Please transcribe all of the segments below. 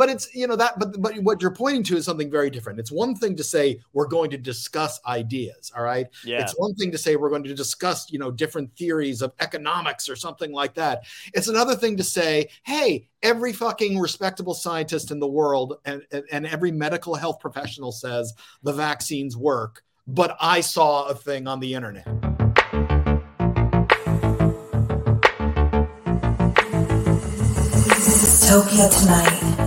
but it's you know that but but what you're pointing to is something very different. It's one thing to say we're going to discuss ideas, all right? Yeah. It's one thing to say we're going to discuss, you know, different theories of economics or something like that. It's another thing to say, hey, every fucking respectable scientist in the world and, and, and every medical health professional says the vaccines work, but I saw a thing on the internet. This is dystopia tonight.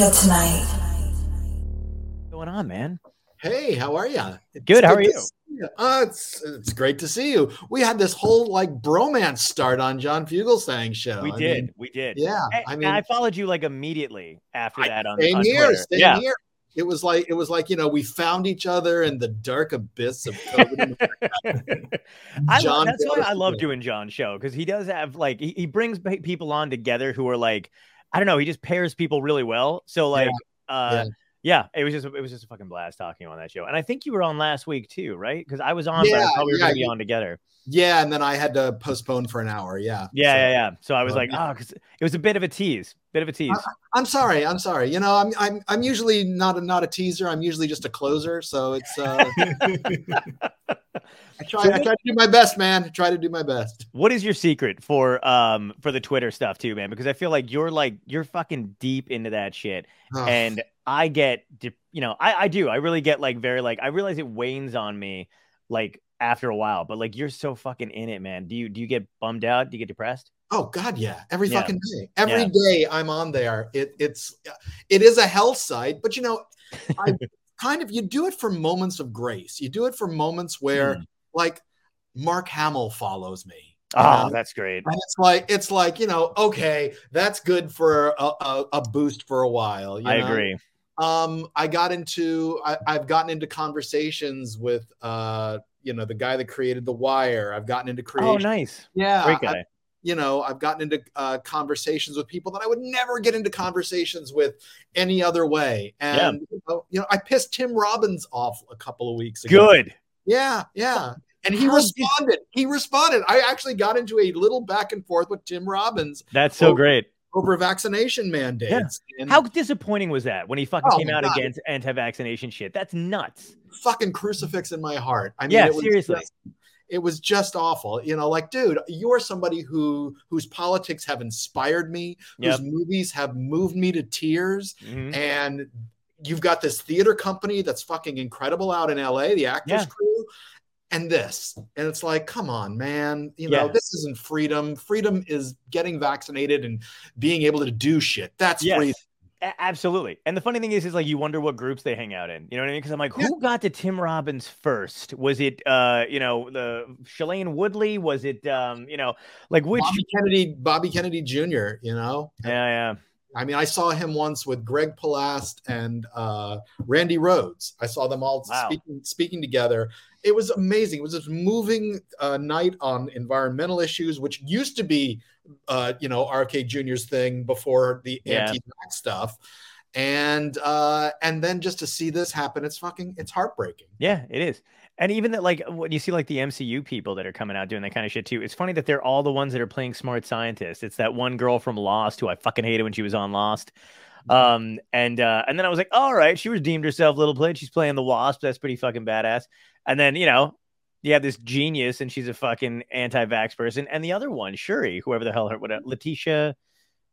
Dystopia tonight. What's going on, man? Hey, how are you? Good, how are you? Uh, it's it's great to see you. We had this whole like bromance start on John Fugelsang's show. We I did. mean, we did. yeah, I, I I followed you like immediately after I- that on, same on here, Twitter. same yeah. here. It was like it was like you know we found each other in the dark abyss of COVID. I love, John that's why I Fugelsang. love doing John's show because he does have like he, he brings people on together who are like I don't know he just pairs people really well. So like uh yeah. It was just it was just a fucking blast talking on that show. And I think you were on last week too, right? Because I was on, but I Yeah, thought we were yeah, gonna be on together. yeah, and then I had to postpone for an hour. Yeah, Yeah, So- yeah, yeah. So I was so, like, yeah. oh, because it was a bit of a tease, bit of a tease. I'm sorry. I'm sorry. You know, I'm I'm I'm usually not a not a teaser. I'm usually just a closer. So it's uh, I try I try to do my best, man. I try to do my best. What is your secret for um for the Twitter stuff too, man? Because I feel like you're like you're fucking deep into that shit, Oh, and I get you know I I do I really get like very like I realize it wanes on me like after a while, but like you're so fucking in it, man. Do you do you get bummed out? Do you get depressed? oh God, yeah. Every Yeah. fucking day. Every Yeah. day I'm on there. It it's it is a health site, but you know, I kind of you do it for moments of grace. You do it for moments where Mm. like Mark Hamill follows me. Oh, know? that's great. And it's like it's like you know, okay, that's good for a, a, a boost for a while. you I know? agree. Um i got into I, i've gotten into conversations with uh you know the guy that created the wire. I've gotten into Oh, nice. yeah Great I- you know i've gotten into uh, conversations with people that i would never get into conversations with any other way. And you, know, you know i pissed tim robbins off a couple of weeks ago. Good. yeah yeah. And he How did- responded. He responded. I actually got into a little back and forth with tim robbins That's so Oh, great. Over vaccination mandates and How disappointing was that when he fucking Oh came out God. against anti-vaccination shit? That's nuts. fucking crucifix in my heart. I mean, Yeah, it was seriously. just- it was just awful. You know, like, dude, you're somebody who whose politics have inspired me, Yep. whose movies have moved me to tears, Mhm. and you've got this theater company that's fucking incredible out in LA, the Actors Yeah. Crew, and this, and it's like, come on, man, you know, Yeah. this isn't freedom. Freedom is getting vaccinated and being able to do shit. That's Yes. freedom. A- absolutely. And the funny thing is, is like you wonder what groups they hang out in. You know what I mean? Because I'm like, who got to Tim Robbins first? Was it, uh, you know, the Shailene Woodley? Was it, um, you know, like which? Bobby Kennedy, Bobby Kennedy Jr., you know, Yeah, yeah. I mean, I saw him once with Greg Palast and uh, Randi Rhodes. I saw them all Wow. speaking speaking together. It was amazing. It was this moving uh, night on environmental issues, which used to be, uh, you know, RK Jr.'s thing before the Yeah. anti-vax stuff, and uh, and then just to see this happen, it's fucking, it's heartbreaking. Yeah, it is. And even that, like, when you see like the MCU people that are coming out doing that kind of shit too, it's funny that they're all the ones that are playing smart scientists. It's that one girl from Lost who I fucking hated when she was on Lost. Um, and uh, and then I was like, all right, she redeemed herself, little play. She's playing the Wasp. That's pretty fucking badass. And then you know, you have this genius, and she's a fucking anti-vax person. And the other one, Shuri, whoever the hell her, what, Letitia,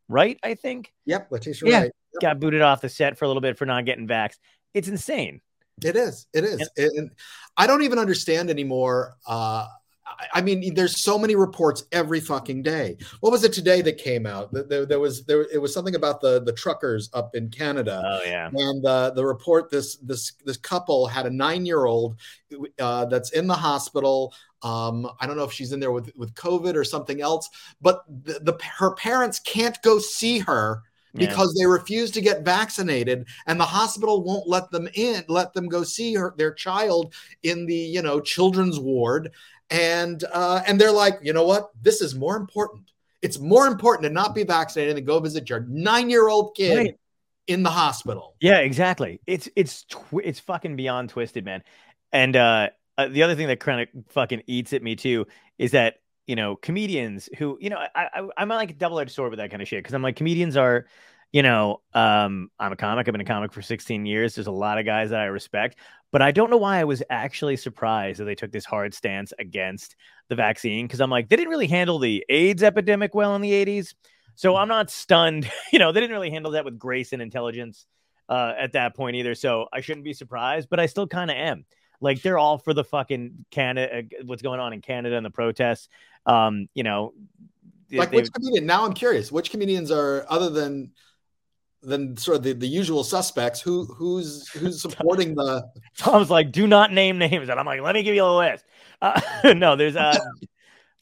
right I think, Yep, Letitia Yeah. Wright. Yep. got booted off the set for a little bit for not getting vaxxed. It's insane. It is. It is. And- and I don't even understand anymore. Uh, I- mean, there's so many reports every fucking day. What was it today that came out? There, there, there was there. It was something about the the truckers up in Canada. Oh yeah. and uh, the report this this this couple had a nine year old uh, that's in the hospital. Um, I don't know if she's in there with with COVID or something else, but the, the her parents can't go see her Yeah. because they refuse to get vaccinated and the hospital won't let them in let them go see her their child in the you know children's ward and uh and they're like you know what this is more important it's more important to not be vaccinated than go visit your nine-year-old kid Right. in the hospital Yeah, exactly. It's it's tw- it's fucking beyond twisted, man. And uh, uh the other thing that kind of fucking eats at me too is that you know comedians who you know I, I I'm like a double edged sword with that kind of shit because I'm like comedians are you know um I'm a comic I've been a comic for 16 years there's a lot of guys that I respect but I don't know why I was actually surprised that they took this hard stance against the vaccine because I'm like they didn't really handle the AIDS epidemic well in the 80s so I'm not stunned you know they didn't really handle that with grace and intelligence uh, at that point either. So I shouldn't be surprised, but I still kind of am. Like they're all for the fucking Canada, what's going on in Canada and the protests. Um, you know, like they- which comedian now i'm curious which comedians are other than than sort of the, the usual suspects who who's who's supporting the Tom's like, do not name names, and I'm like, let me give you a list. Uh, no, there's uh,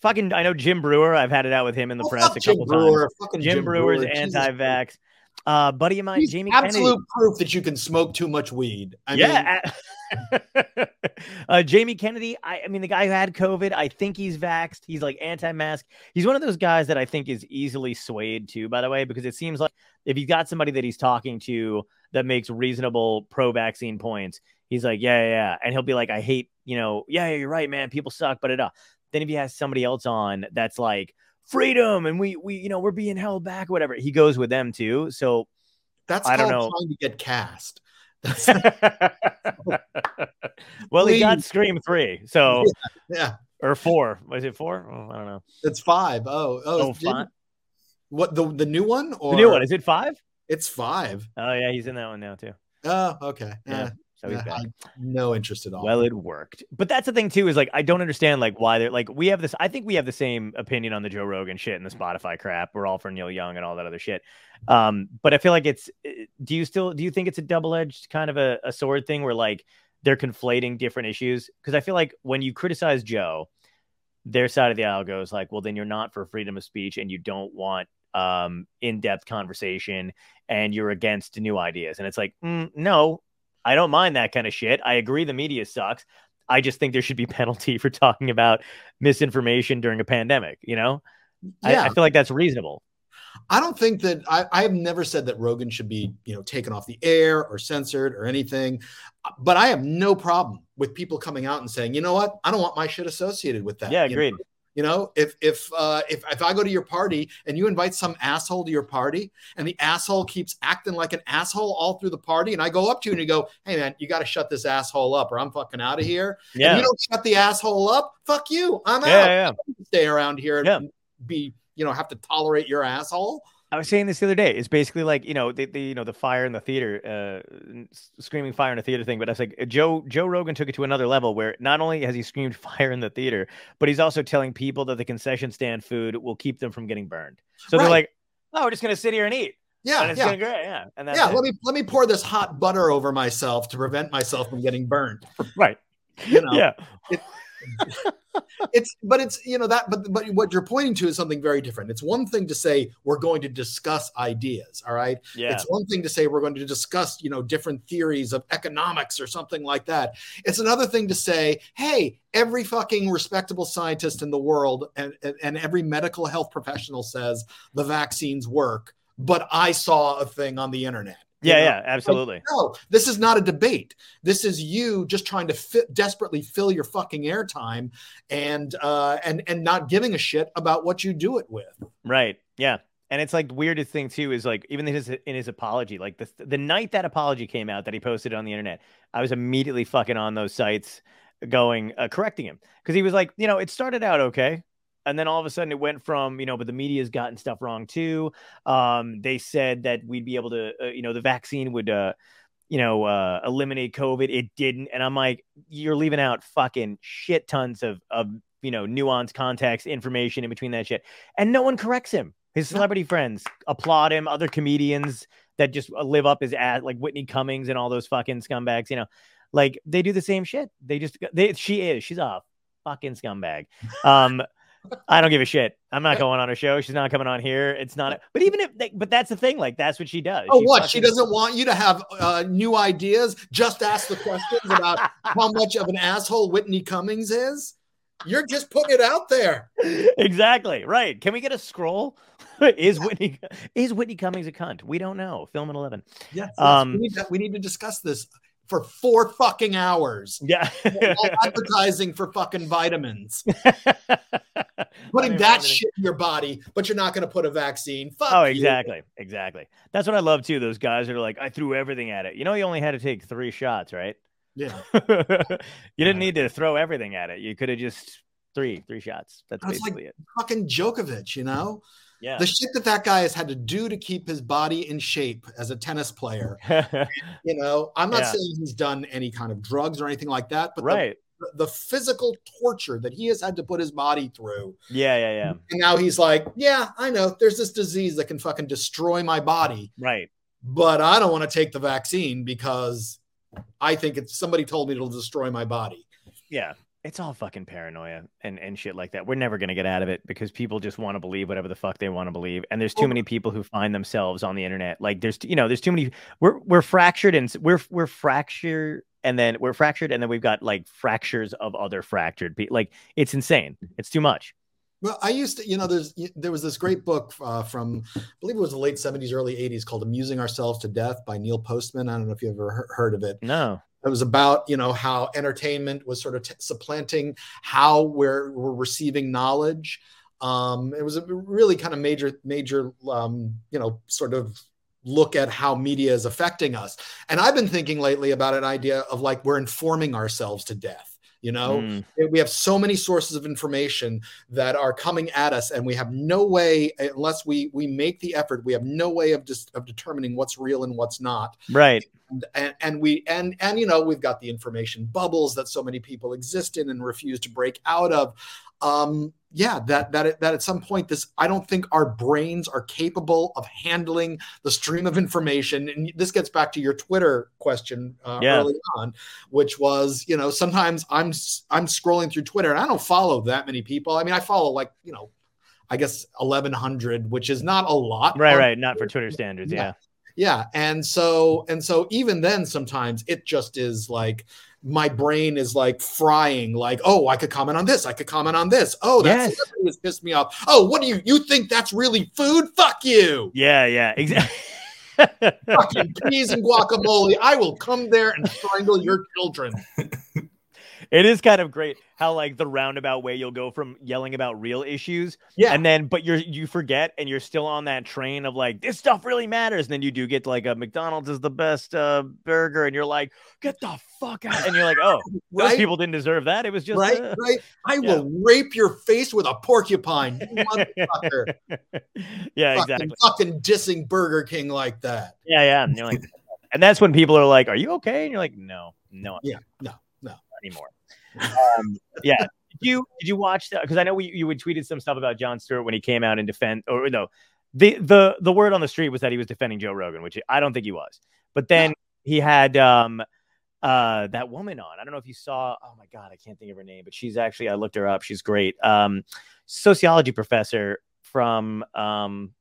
fucking. I know Jim Breuer. I've had it out with him in the Oh, press a Jim couple Breuer, times. fucking Jim, Breuer's Breuer, anti-vax. Uh, buddy of mine, He's Jamie absolute Kennedy. proof that you can smoke too much weed. I yeah. a- uh, Jamie Kennedy. I, I mean, the guy who had COVID, I think he's vaxxed. He's like anti mask. He's one of those guys that I think is easily swayed to, by the way, because it seems like if he's got somebody that he's talking to that makes reasonable pro vaccine points, he's like, yeah, yeah, yeah. And he'll be like, I hate, you know, yeah, yeah, you're right, man. People suck, but it, uh. then if he has somebody else on that's like, freedom and we we you know we're being held back whatever he goes with them too so that's I don't know. trying to get cast. Well, he got Please. Scream three, so yeah, or four. Was it four? Oh, I don't know. it's five. Oh, oh, Oh, five. What the the new one or The new one is it five? It's five. Oh yeah, he's in that one now too. Oh, okay. Yeah, Eh, so he's back. No interest at all. Well, it worked. But that's the thing too is like I don't understand like why they're like we have this. I think we have the same opinion on the Joe Rogan shit and the Spotify crap. We're all for Neil Young and all that other shit. Um, but I feel like it's. eh, Do you still do you think it's a double edged kind of a, a sword thing where like they're conflating different issues? Because I feel like when you criticize Joe, their side of the aisle goes like, well, then you're not for freedom of speech and you don't want um in-depth conversation and you're against new ideas and it's like mm, no i don't mind that kind of shit i agree the media sucks i just think there should be penalty for talking about misinformation during a pandemic you know I, Yeah. I feel like that's reasonable I don't think that I, I have never said that Rogan should be, you know, taken off the air or censored or anything. But I have no problem with people coming out and saying, you know what, I don't want my shit associated with that. yeah you know? You know, if if uh, if if I go to your party and you invite some asshole to your party, and the asshole keeps acting like an asshole all through the party, and I go up to you and you go, "Hey man, you got to shut this asshole up, or I'm fucking out of here." And yeah you don't shut the asshole up, fuck you. I'm yeah out. yeah Stay around here and Yeah. be, you know, have to tolerate your asshole. I was saying this the other day. It's basically like you know the, the you know the fire in the theater, uh, screaming fire in the theater thing. But I was like Joe Joe Rogan took it to another level where not only has he screamed fire in the theater, but he's also telling people that the concession stand food will keep them from getting burned. So they're like, oh, we're just gonna sit here and eat, Yeah, and it's yeah. great, yeah, and that's yeah, it. let me let me pour this hot butter over myself to prevent myself from getting burned. right, You know, yeah, it's but it's you know that but but what you're pointing to is something very different. It's one thing to say we're going to discuss ideas, all right? yeah, It's one thing to say we're going to discuss, you know, different theories of economics or something like that. It's another thing to say, hey, every fucking respectable scientist in the world and, and, and every medical health professional says the vaccines work, but I saw a thing on the internet. Yeah, know? yeah, absolutely. No, this is not a debate. This is you just trying to fit, desperately fill your fucking airtime and uh, and and not giving a shit about what you do it with. Right. Yeah. And it's like the weirdest thing too is like even in his in his apology, like the the night that apology came out that he posted on the internet, I was immediately fucking on those sites going uh, correcting him because he was like, you know, it started out okay, and then all of a sudden it went from you know, but the media's gotten stuff wrong too. Um, they said that we'd be able to, uh, you know, the vaccine would, uh, you know, uh, eliminate COVID. It didn't, and I'm like, you're leaving out fucking shit tons of of you know nuanced context information in between that shit and no one corrects him. His celebrity friends applaud him. Other comedians that just uh, live up his ass, like Whitney Cummings and all those fucking scumbags, you know, like they do the same shit. They just they she is she's a fucking scumbag. Um, I don't give a shit. I'm not going on her show. She's not coming on here. It's not. But even if, but that's the thing. Like that's what she does. Oh, She what? She doesn't want you to have uh, new ideas. Just ask the questions about how much of an asshole Whitney Cummings is. You're just putting it out there. exactly right. Can we get a scroll? is Whitney is Whitney Cummings a cunt? We don't know. Film at eleven. Yes. yes, Um, we, need to, we need to discuss this for four fucking hours. Yeah. Advertising for fucking vitamins, putting that shit in your body, but you're not going to put a vaccine. Fuck Oh, you. exactly, exactly. That's what I love too. Those guys are like, I threw everything at it. You know, you only had to take three shots, right? Yeah. you didn't need to throw everything at it. You could have just three, three shots. That's was like- basically Fucking Djokovic, you know? Yeah. The shit that that guy has had to do to keep his body in shape as a tennis player. You know, I'm not Yeah. saying he's done any kind of drugs or anything like that, but the- right. the, the physical torture that he has had to put his body through. Yeah, yeah, yeah. And now he's like, yeah, I know there's this disease that can fucking destroy my body, Right. but I don't want to take the vaccine because I think it's somebody told me it'll destroy my body. Yeah. It's all fucking paranoia and, and shit like that. We're never gonna get out of it because people just want to believe whatever the fuck they want to believe. And there's too many people who find themselves on the internet. Like there's you know, there's too many we're we're fractured and we're we're fractured and then we're fractured and then we've got like fractures of other fractured people. Like it's insane. It's too much. Well, I used to, you know, there's there was this great book uh, from, I believe it was the late 70s, early 80s called "Amusing Ourselves to Death" by Neil Postman. I don't know if you ever he- heard of it. No. It was about you know how entertainment was sort of t- supplanting how we're we're receiving knowledge. Um, it was a really kind of major major um, you know sort of look at how media is affecting us. And I've been thinking lately about an idea of like we're informing ourselves to death. You know, Mm, we have so many sources of information that are coming at us and we have no way unless we we make the effort we have no way of just of determining what's real and what's not. Right. and, and and we and and you know we've got the information bubbles that so many people exist in and refuse to break out of. Um yeah that that that at some point this i don't think our brains are capable of handling the stream of information and this gets back to your twitter question uh, Yeah. early on which was you know sometimes i'm I'm scrolling through twitter and i don't follow that many people i mean i follow like you know i guess 1100 which is not a lot Right, right. Not for Twitter standards. Yeah. Yeah. yeah and so and so even then sometimes it just is like my brain is like frying like oh i could comment on this i could comment on this oh that's Yes. has pissed me off oh what do you you think that's really food fuck you Yeah, yeah. Exactly. fucking peas and guacamole i will come there and strangle your children it is kind of great how like the roundabout way you'll go from yelling about real issues yeah. and then but you're you forget and you're still on that train of like this stuff really matters. And then you do get to, like a mcdonald's is the best uh burger and you're like get the fuck out. And you're like oh those people didn't deserve that. It was just right uh, right. I will rape your face with a porcupine motherfucker. Yeah fucking, exactly. fucking dissing burger king like that. Yeah yeah and you're like and that's when people are like are you okay? And you're like no no Yeah, no, no. not anymore um yeah. Did you did you watch that? Because i know we, you had tweeted some stuff about jon stewart when he came out and defend or no the the the word on the street was that he was defending joe rogan which i don't think he was. But then he had um uh that woman on. I don't know if you saw oh my god i can't think of her name but she's actually i looked her up. She's great. Um sociology professor from um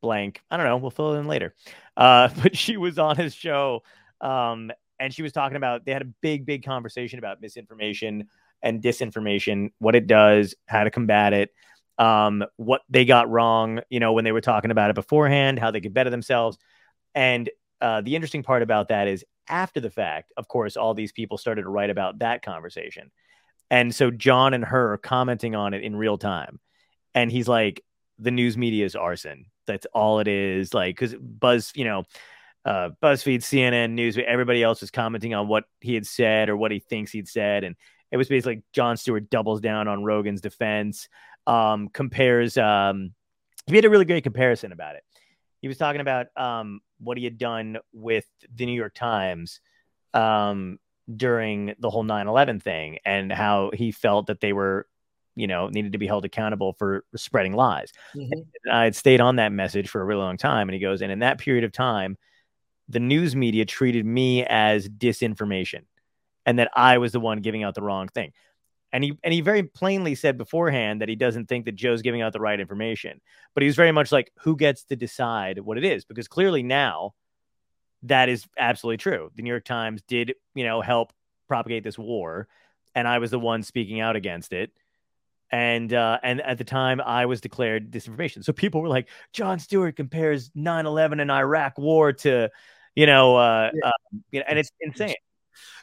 blank. I don't know. We'll fill it in later. Uh but she was on his show um and she was talking about they had a big big conversation about misinformation and disinformation what it does how to combat it um what they got wrong you know when they were talking about it beforehand how they could better themselves and uh, the interesting part about that is after the fact, of course, all these people started to write about that conversation. And so Jon and her are commenting on it in real time. And he's like, the news media is arson. That's all it is. Like, because Buzz, you know, uh, BuzzFeed, CNN, News, everybody else was commenting on what he had said or what he thinks he'd said. And it was basically like Jon Stewart doubles down on Rogan's defense, um, compares, um, he had a really great comparison about it. He was talking about um, what he had done with the New York Times um, during the whole 9 11 thing and how he felt that they were, you know, needed to be held accountable for spreading lies. Mhm. And I had stayed on that message for a really long time. And he goes, and in that period of time, the news media treated me as disinformation and that I was the one giving out the wrong thing. And he and he very plainly said beforehand that he doesn't think that Joe's giving out the right information. But he was very much like, who gets to decide what it is? Because clearly now that is absolutely true. The New York Times did, you know, help propagate this war, and I was the one speaking out against it. And uh, and at the time, I was declared disinformation. So people were like, Jon Stewart compares 9-11 and Iraq War to, you know, uh, Yeah. uh, you know, and it's insane.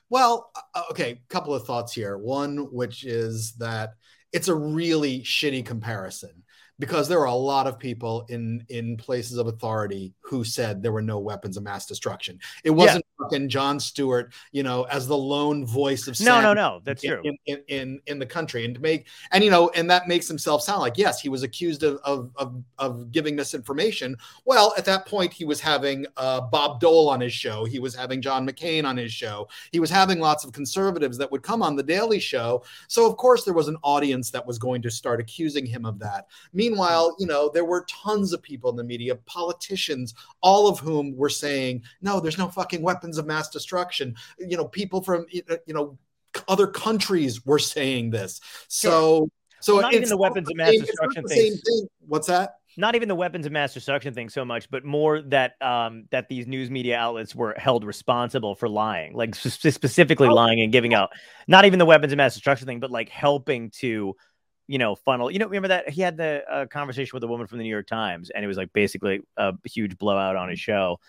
Well, uh, okay, couple of thoughts here. One, which is that it's a really shitty comparison because there are a lot of people in in places of authority who said there were no weapons of mass destruction. It wasn't fucking Jon Stewart, you know, as the lone voice of No, no, no, that's in- true. in, in, in in the country. And to make and you know and that makes himself sound like yes he was accused of of of, of giving misinformation. Well at that point he was having uh, bob dole on his show. He was having john mccain on his show. He was having lots of conservatives that would come on the daily show. So of course there was an audience that was going to start accusing him of that. Meanwhile you know there were tons of people in the media politicians all of whom were saying no there's no fucking weapons of mass destruction you know people from you know other countries were saying this. So, so Not even the weapons of mass same- destruction the same thing. What's that? Not even the weapons of mass destruction thing so much, but more that um, that these news media outlets were held responsible for lying, like sp- specifically Oh. lying and giving out. Not even the weapons of mass destruction thing, but like helping to, you know, funnel. You know, remember that he had the uh, conversation with a woman from the New York Times, and it was like basically a huge blowout on his show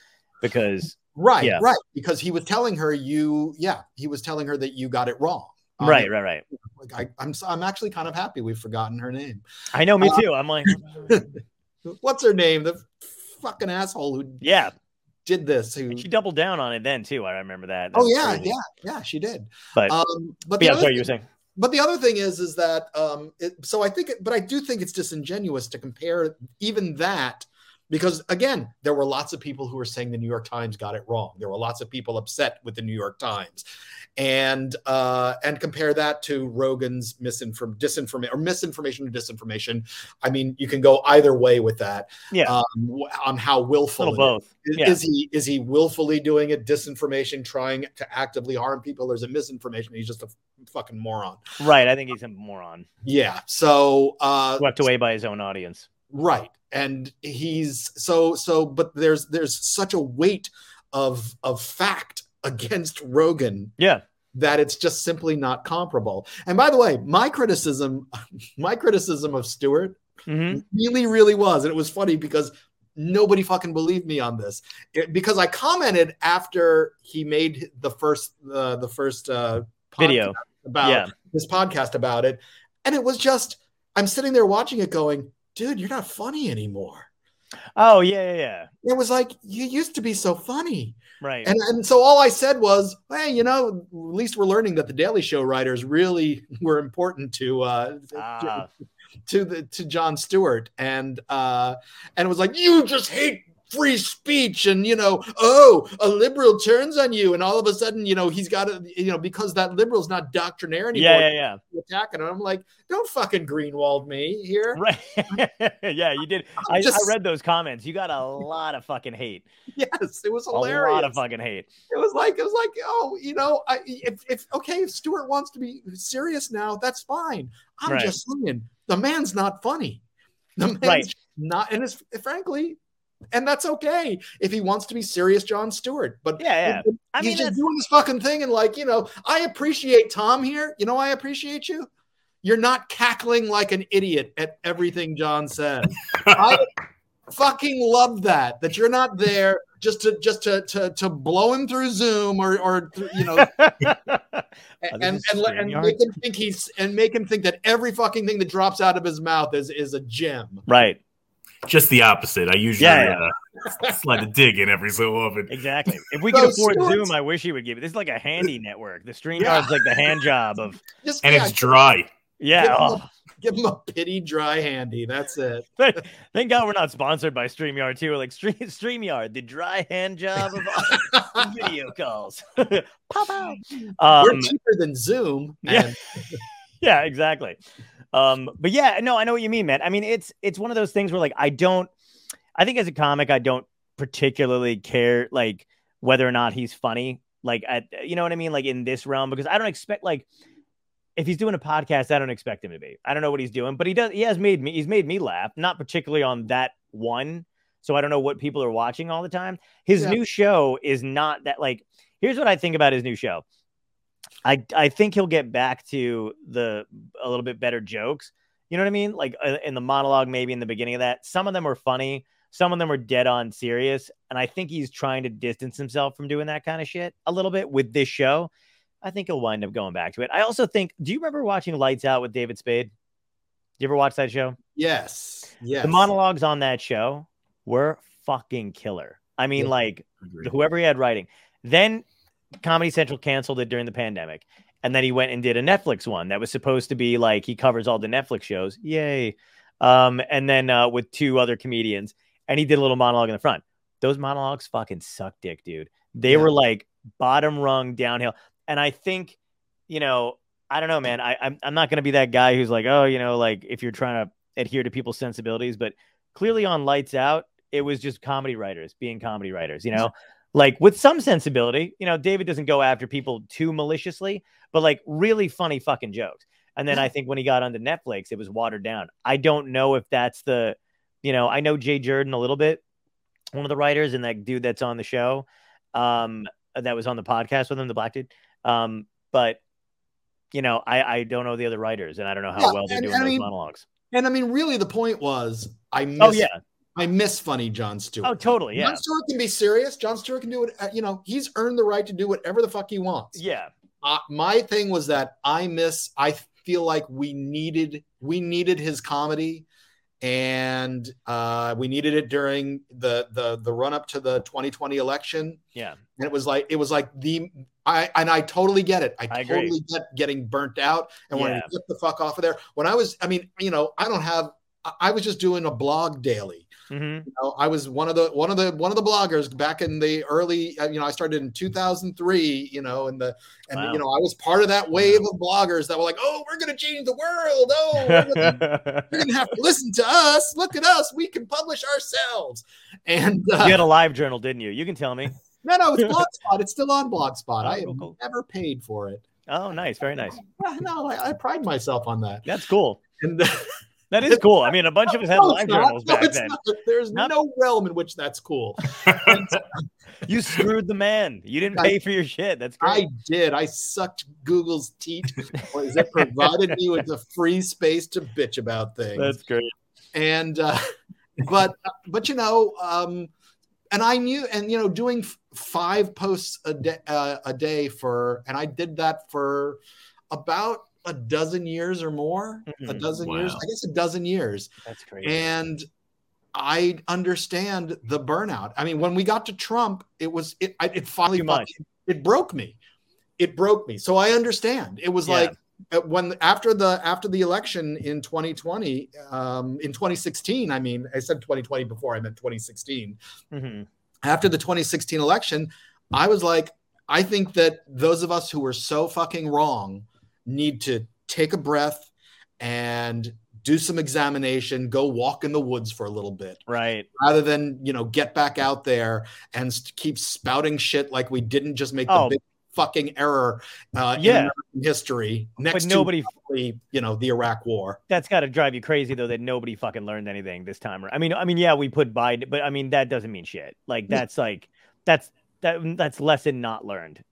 because Right, Yeah. right. Because he was telling her you, yeah, he was telling her that you got it wrong. Um, right, right, right. Like I, I'm, s- I'm actually kind of happy we've forgotten her name. I know, me Uh, too. I'm like, What's her name? The fucking asshole who yeah. did this. Who? And she doubled down on it then too. I remember that. Oh yeah, crazy. yeah, yeah. She did. But, Um, but but yeah, sorry, you were saying. But the other thing is is that um it, so i think it, but i do think it's disingenuous to compare even that because again there were lots of people who were saying the new york times got it wrong there were lots of people upset with the new york times and uh and compare that to rogan's misinform disinformation or misinformation or disinformation i mean you can go either way with that Yeah. um, on how willful little it is. both. Is, Yeah. is he is he willfully doing it disinformation trying to actively harm people or is it misinformation he's just a fucking moron Right. I think he's a moron. yeah so uh Swept away by his own audience. right and he's so so but there's there's such a weight of of fact against rogan Yeah. that it's just simply not comparable and by the way my criticism my criticism of stewart hmm really, really was. And it was funny because nobody fucking believed me on this It- because I commented after he made the first uh, the first uh, Video. About Yeah. his podcast about it, and it was just I'm sitting there watching it, going, "Dude, you're not funny anymore." Oh yeah, yeah, yeah. It was like you used to be so funny, Right. and and so all I said was, "Hey, you know, at least we're learning that the Daily Show writers really were important to uh, Ah. to the to Jon Stewart and uh and it was like you just hate free speech and you know oh a liberal turns on you and all of a sudden you know he's got to you know because that liberal's not doctrinaire anymore yeah, yeah, yeah. attacking him I'm like don't fucking greenwald me here Right. yeah, you did. I, just- I read those comments. You got a lot of fucking hate. yes it was hilarious A lot of fucking hate. it was like it was like oh you know I if, if okay if Stewart wants to be serious now that's fine I'm Right. just saying the man's not funny the man's Right. not and it's frankly and that's okay if he wants to be serious Jon Stewart but Yeah, yeah. I he's mean, just doing this fucking thing and like you know I appreciate Tom here you know I appreciate you you're not cackling like an idiot at everything John says I fucking love that that you're not there just to just to to, to blow him through Zoom or or you know and and, and, and make him think he's and make him think that every fucking thing that drops out of his mouth is is a gem. right. Just the opposite. I usually Yeah, Uh, slide a dig in every so often. Exactly. If we So could afford Stewart's- Zoom, I wish he would give it. This is like a handy network. The StreamYard's like the hand job of Just And yeah, it's dry. yeah. Give him, oh. a, give him a pity dry handy. That's it. Thank God we're not sponsored by StreamYard too. We're like Stream StreamYard, the dry hand job of video calls. Pop out. We're Um, cheaper than Zoom. yeah. and- yeah, exactly. Um, but yeah, no, I know what you mean, man. I mean, it's it's one of those things where like I don't I think as a comic, I don't particularly care like whether or not he's funny. Like at you know what I mean? Like in this realm, because I don't expect like if he's doing a podcast, I don't expect him to be. I don't know what he's doing, but he does. He has made me. He's made me laugh, not particularly on that one. So I don't know what people are watching all the time. His Yeah. new show is not that like. Here's what I think about his new show. I I think he'll get back to the a little bit better jokes. You know what I mean? Like uh, in the monologue, maybe in the beginning of that, some of them were funny, some of them were dead on serious, and I think he's trying to distance himself from doing that kind of shit a little bit with this show. I think he'll wind up going back to it. I also think. Do you remember watching Lights Out with David Spade? Do you ever watch that show? Yes. Yes. The monologues on that show were fucking killer. I mean, Yeah. like Agreed. whoever he had writing. Then Comedy Central canceled it during the pandemic. And then he went and did a Netflix one that was supposed to be like he covers all the Netflix shows. Yay. Um, and then uh, with two other comedians, and he did a little monologue in the front. Those monologues fucking suck dick, dude. They Yeah. were like bottom rung downhill. And I think, you know, I don't know, man. I, I'm, I'm not going to be that guy who's like, oh, you know, like if you're trying to adhere to people's sensibilities, but clearly on Lights Out, it was just comedy writers being comedy writers, you know, like with some sensibility. You know, David doesn't go after people too maliciously, but like really funny fucking jokes. And then I think when he got onto Netflix, it was watered down. I don't know if that's the, you know, I know Jay Jordan a little bit, one of the writers, and that dude that's on the show, um, that was on the podcast with him, the black dude. Um, but you know, I I don't know the other writers, and I don't know how Yeah, well they're and- doing I those mean, monologues. And I mean, really, the point was I miss. Oh yeah, I miss funny Jon Stewart. oh totally, yeah, Jon Stewart can be serious. Jon Stewart can do it. You know, he's earned the right to do whatever the fuck he wants. yeah, uh, my thing was that I miss. I feel like we needed we needed his comedy, and uh, we needed it during the the the run up to the 2020 election. yeah. And it was like it was like the I and I totally get it. I, I agree. totally get getting burnt out and wanting Yeah. to get the fuck off of there. When I was, I mean, you know, I don't have. I was just doing a blog daily. Hmm You know, I was one of the one of the one of the bloggers back in the early. uh, You know, I started in 2003. You know, and the and Wow. you know I was part of that wave of bloggers that were like, "Oh, we're gonna change the world. Oh, we're gonna, you're gonna have to listen to us. Look at us. We can publish ourselves." And uh, you had a live journal, didn't you? You can tell me. no, no, it's Blogspot. It's still on Blogspot. Oh, I have cool. never paid for it. Oh, nice, very nice. No, I, I pride myself on that. That's cool. And That is cool. I mean, a bunch of us had No, live journals No, back then. not. There's Not- no realm in which that's cool. You screwed the man. You didn't I- pay for your shit. That's great. I did. I sucked Google's teeth. It provided me with the free space to bitch about things? That's great. and uh, but but you know um and i knew and you know doing five posts a day uh, a day for and i did that for about a dozen years or more a Mhm. dozen years i guess a dozen years That's great. and i understand the burnout i mean when we got to trump it was it it finally Too much. fucking- it broke me it broke me so i understand it was Yeah. like uh, when after the after the election in 2020 um in 2016 i mean i said 2020 before i meant 2016 Mhm. after the 2016 election i was like i think that those of us who were so fucking wrong need to take a breath and do some examination go walk in the woods for a little bit Right. rather than you know get back out there and keep spouting shit like we didn't just make the Oh. big fucking error uh, in Yeah. American history next But nobody to you know the Iraq War. that's got to drive you crazy though that nobody fucking learned anything this time. I mean, I mean, yeah, we put Biden, but I mean that doesn't mean shit. Like Yeah. that's like that's that that's lesson not learned.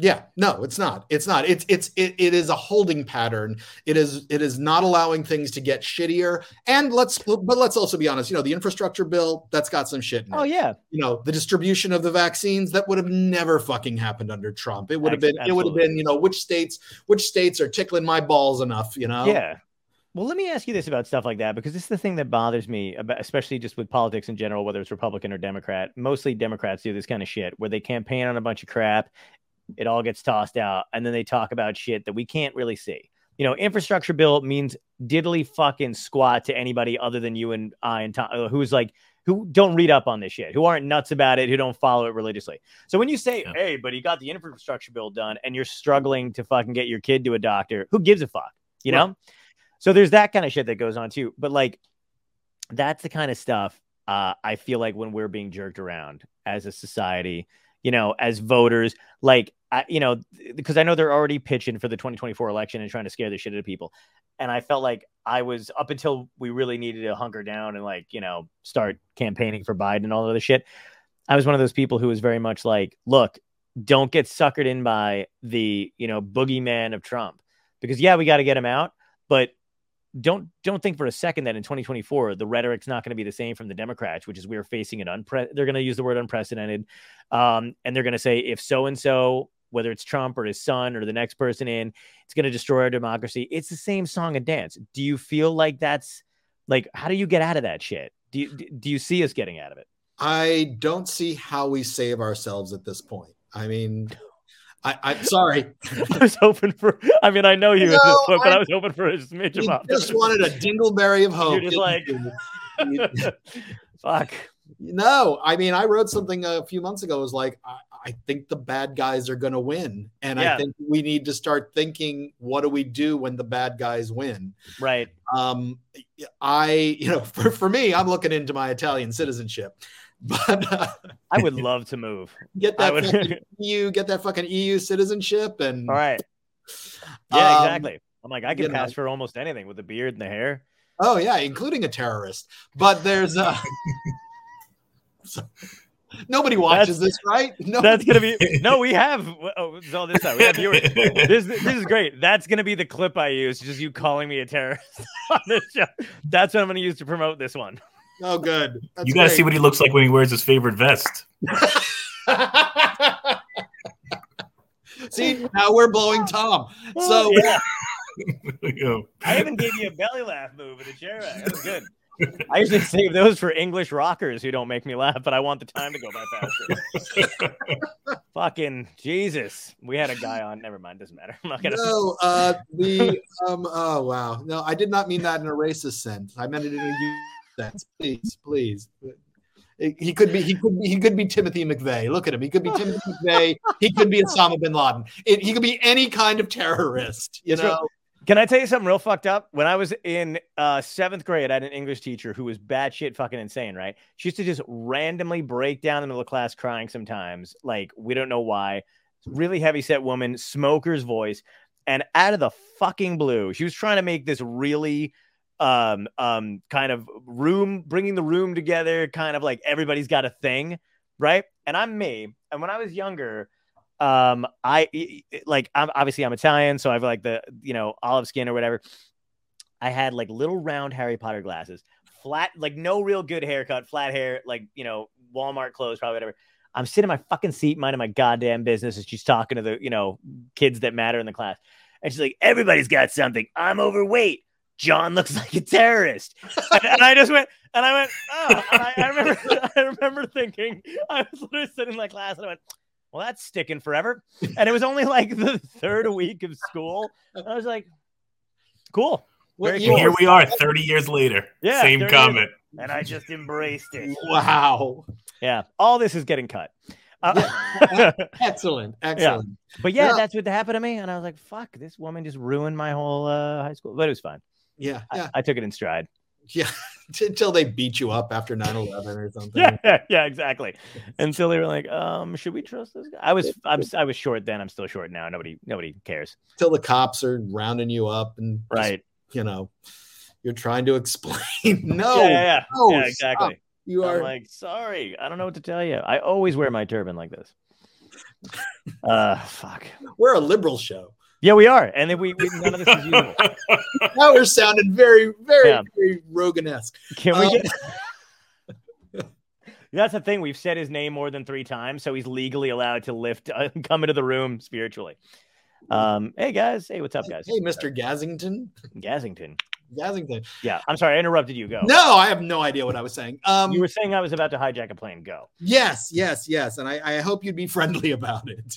Yeah, no, it's not. It's not. It's it's it, it is a holding pattern. It is it is not allowing things to get shittier. And let's but let's also be honest. You know, the infrastructure bill that's got some shit in it. Oh yeah, you know the distribution of the vaccines that would have never fucking happened under Trump. It would have been it would have been you know which states which states are tickling my balls enough. You know. yeah. Well, let me ask you this about stuff like that because this is the thing that bothers me, about, especially just with politics in general, whether it's Republican or Democrat. Mostly Democrats do this kind of shit where they campaign on a bunch of crap, it all gets tossed out, and then they talk about shit that we can't really see. You know, infrastructure bill means diddly fucking squat to anybody other than you and I and Tom, uh, who's like who don't read up on this shit, who aren't nuts about it, who don't follow it religiously. So when you say, Yeah. "Hey, but he got the infrastructure bill done," and you're struggling to fucking get your kid to a doctor, who gives a fuck? You Right. know. So there's that kind of shit that goes on too. But like, that's the kind of stuff uh, I feel like when we're being jerked around as a society, you know, as voters, like I, you know, because I know they're already pitching for the 2024 election and trying to scare the shit out of people. And I felt like I was up until we really needed to hunker down and like, you know, start campaigning for Biden and all of the shit. I was one of those people who was very much like, look, don't get suckered in by the, you know, boogeyman of Trump. Because yeah, we got to get him out, but don't don't think for a second that in 2024 the rhetoric's not going to be the same from the Democrats, which is we're facing an unpre they're going to use the word unprecedented, um, and they're going to say if so and so whether it's Trump or his son or the next person in, it's going to destroy our democracy. It's the same song and dance. Do you feel like that's like how do you get out of that shit? Do you do you see us getting out of it? I don't see how we save ourselves at this point. I mean, I, I'm sorry. I was hoping for. I mean, I know you, No, at this point, but I, I- was hoping for a smidge of optimism. just wanted a dingleberry of hope. You're just like, didn't you? You- fuck. No, I mean, I wrote something a few months ago. It was like, I, I think the bad guys are going to win. And Yeah. I think we need to start thinking, what do we do when the bad guys win? Right. Um, I, you know, for, for me, I'm looking into my Italian citizenship, but uh, I would love to move. get that would- EU, get that fucking EU citizenship. And All right. Yeah, Um, exactly. I'm like, I can you know. pass for almost anything with the beard and the hair. oh, yeah, including a terrorist. But there's uh, so- nobody watches this, right? No, That's gonna be no. We have oh, so this time we have viewers. This this is great. That's gonna be the clip I use. Just you calling me a terrorist on this show. That's what I'm gonna use to promote this one. oh, good. That's you got to great. see what he looks like when he wears his favorite vest. See, now we're blowing Tom. So oh, yeah, I even gave you a belly laugh move in the chair. That was good. I usually save those for English rockers who don't make me laugh, but I want the time to go by faster. Fucking Jesus. We had a guy on. Never mind. Doesn't matter. I'm not gonna. no, uh, the um, oh wow, no, I did not mean that in a racist sense. I meant it in a youth sense. Please, please. He could be, he could be, he could be Timothy McVeigh. Look at him. He could be Timothy McVeigh. He could be Osama bin Laden. It, he could be any kind of terrorist. You That's right. Can I tell you something real fucked up? When I was in uh, seventh grade, I had an English teacher who was batshit fucking insane, right? She used to just randomly break down in the middle of class crying sometimes. Like, we don't know why. Really heavy set woman, smoker's voice. And out of the fucking blue, she was trying to make this really um um kind of room bringing the room together kind of like everybody's got a thing right and i'm me and when i was younger um i like i'm obviously i'm italian so i've like the you know olive skin or whatever. I had like little round harry potter glasses flat like no real good haircut flat hair like you know walmart clothes probably whatever. I'm sitting in my fucking seat minding my goddamn business and she's talking to the you know kids that matter in the class. And she's like everybody's got something. I'm overweight. John looks like a terrorist. And, and i just went and i went oh I, I remember i remember thinking i was literally sitting in my class and i went well, that's sticking forever. And it was only like the third week of school. I was like, cool. What Very year and here we are, 30 years later. Yeah, Same 30 years- comment. And I just embraced it. Wow. Yeah. All this is getting cut. Uh, Excellent. Excellent. but yeah, Yeah. that's what happened to me. And I was like, fuck, this woman just ruined my whole uh, high school. But it was fine. Yeah. I- Yeah. I, took it in stride. Yeah. Until they beat you up after 9 11 or something. Yeah, yeah, exactly. Until they were like, um, should we trust this guy? I was, I'm, I was short then. I'm still short now. Nobody, nobody cares. Until the cops are rounding you up and, just, Right. you know, you're trying to explain. no. yeah, yeah, yeah. no, yeah, stop. exactly. You I'm are. like, sorry, I don't know what to tell you. I always wear my turban like this. Uh, fuck. we're a liberal show. Yeah, we are, and then we, we none of this is usable. Now we're sounding very, very, Yeah. very Rogan-esque. Can we Um, get? That's the thing. We've said his name more than three times, so he's legally allowed to lift, uh, come into the room spiritually. Um, hey guys, hey, what's up, guys? Hey, Mr. Gazington. Gazington. Gazington. Yeah, I'm sorry, I interrupted you. Go. No, I have no idea what I was saying. Um, You were saying I was about to hijack a plane. Go. yes, yes, yes. And I, I hope you'd be friendly about it.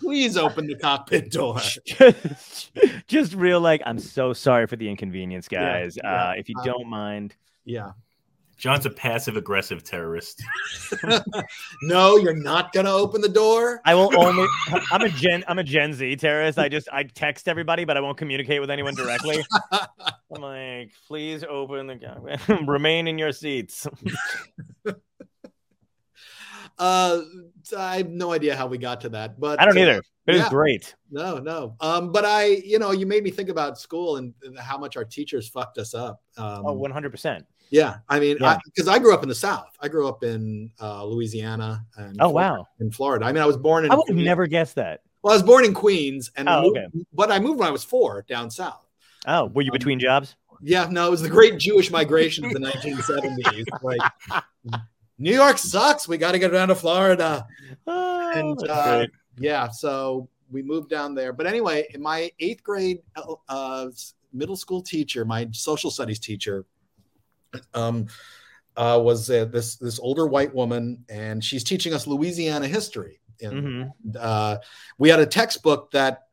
Please open the cockpit door. just, just real like, I'm so sorry for the inconvenience, Yeah, guys. yeah. Uh, if you Um, don't mind. Yeah. John's a passive aggressive terrorist. No, you're not gonna open the door. I will only. I'm a Gen. I'm a Gen Z terrorist. I just I text everybody, but I won't communicate with anyone directly. I'm like, please open the. Remain in your seats. Uh, I have no idea how we got to that, but I don't uh, either. It was yeah. great. No, no. Um, but I, you know, you made me think about school and how much our teachers fucked us up. Um, Oh, 100%. yeah. I mean, Yeah. because I, grew up in the South. I grew up in uh, Louisiana and Oh, Florida- wow. in Florida. I mean, I was born in. I would have never guessed that. Well, I was born in Queens, and Oh, moved- okay. but I moved when I was four down south. Oh, were you Um, between jobs? Yeah, no, it was the great Jewish migration of the 1970s. Like, New York sucks. We got to get down to Florida. Oh, and uh, yeah, so we moved down there. But anyway, my eighth grade uh, middle school teacher, my social studies teacher, um, uh, was uh, this this older white woman, and she's teaching us Louisiana history. And Mhm. uh, we had a textbook that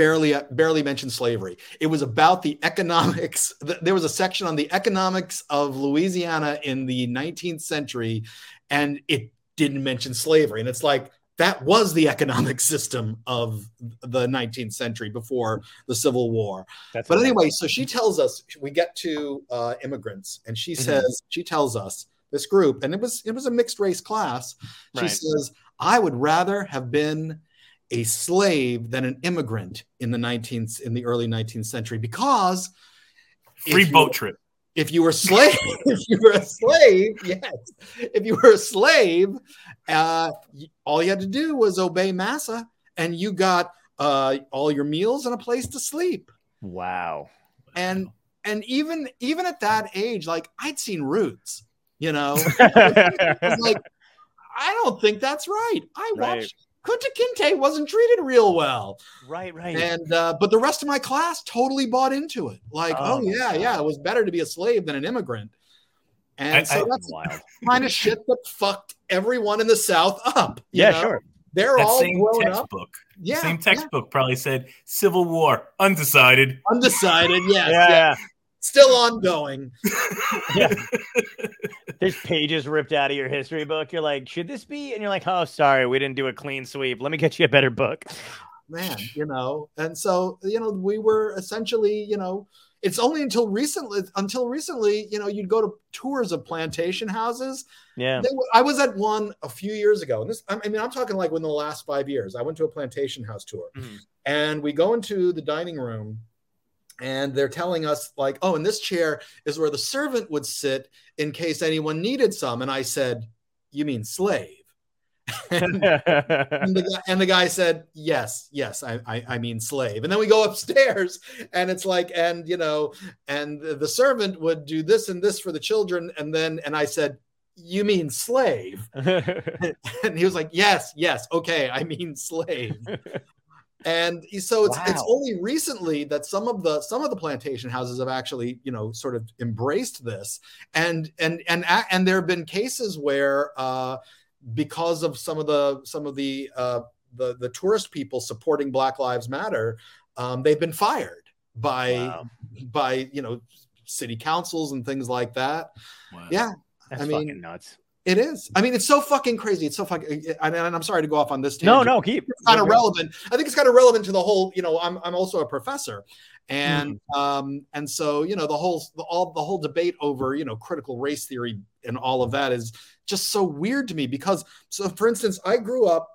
barely barely mentioned slavery. It was about the economics. There was a section on the economics of Louisiana in the 19th century, and it didn't mention slavery. And it's like that was the economic system of the 19th century before the Civil War. That's But anyway, so she tells us we get to uh, immigrants, and she Mhm. says she tells us this group, and it was it was a mixed race class. She Right. says, "I would rather have been a slave than an immigrant in the 19th in the early 19th century because Free if you- boat trip. if you were a slave, if you were a slave, yes, if you were a slave, uh, all you had to do was obey massa, and you got uh, all your meals and a place to sleep. Wow. And and even even at that age, like I'd seen Roots, you know, I was like, I don't think that's right. I Right. Kunta Kinte wasn't treated real well. right, right. And uh, but the rest of my class totally bought into it. Like, Oh oh, yeah, God. yeah, it was better to be a slave than an immigrant. And I- so I- that's Wild. kind of shit that fucked everyone in the South up. you Yeah, know? sure. They're That all same grown up. Yeah, same yeah. textbook probably said Civil War, undecided. undecided. Yes, yeah, yeah, still ongoing. yeah. There's pages ripped out of your history book. You're like, should this be? And you're like, oh, sorry, we didn't do a clean sweep. Let me get you a better book. man you know and so you know we were essentially you know it's only until recently until recently you know you'd go to tours of plantation houses Yeah. Were- i was at one a few years ago and this i mean i'm talking like within the last five years i went to a plantation house tour Mhm. and we go into the dining room and they're telling us like oh and this chair is where the servant would sit in case anyone needed some and i said you mean slave and, and the, guy, and the guy said, "Yes, yes, I, I, I mean slave." And then we go upstairs, and it's like, and you know, and the servant would do this and this for the children, and then, and I said, "You mean slave?" And he was like, "Yes, yes, okay, I mean slave." And so it's it's only recently that some of the some of the plantation houses have actually you know sort of embraced this, and and and and there have been cases where. uh because of some of the some of the uh, the the tourist people supporting Black Lives Matter, um, they've been fired by Wow. by you know city councils and things like that. Wow. Yeah, That's I mean, fucking nuts. It is. I mean, it's so fucking crazy. It's so fucking. And, I'm sorry to go off on this. No, tangent. no, keep. It's kind of relevant. I think it's kind of relevant to the whole. You know, I'm I'm also a professor, and Mm-hmm. um and so you know the whole the all the whole debate over you know critical race theory and all of that is just so weird to me because so for instance I grew up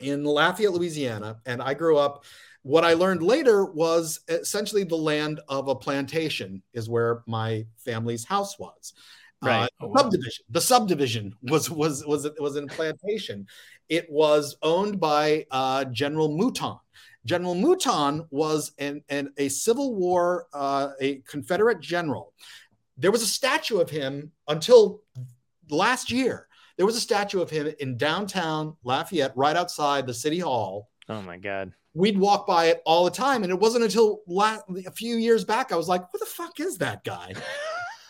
in Lafayette, Louisiana, and I grew up. What I learned later was essentially the land of a plantation is where my family's house was. Right. Uh, Oh, subdivision. The subdivision was was was was in plantation. It was owned by uh, General Mouton. General Mouton was an, an a Civil War uh, a Confederate general. There was a statue of him until last year. There was a statue of him in downtown Lafayette, right outside the city hall. Oh my god. We'd walk by it all the time, and it wasn't until la- a few years back I was like, "Who the fuck is that guy?"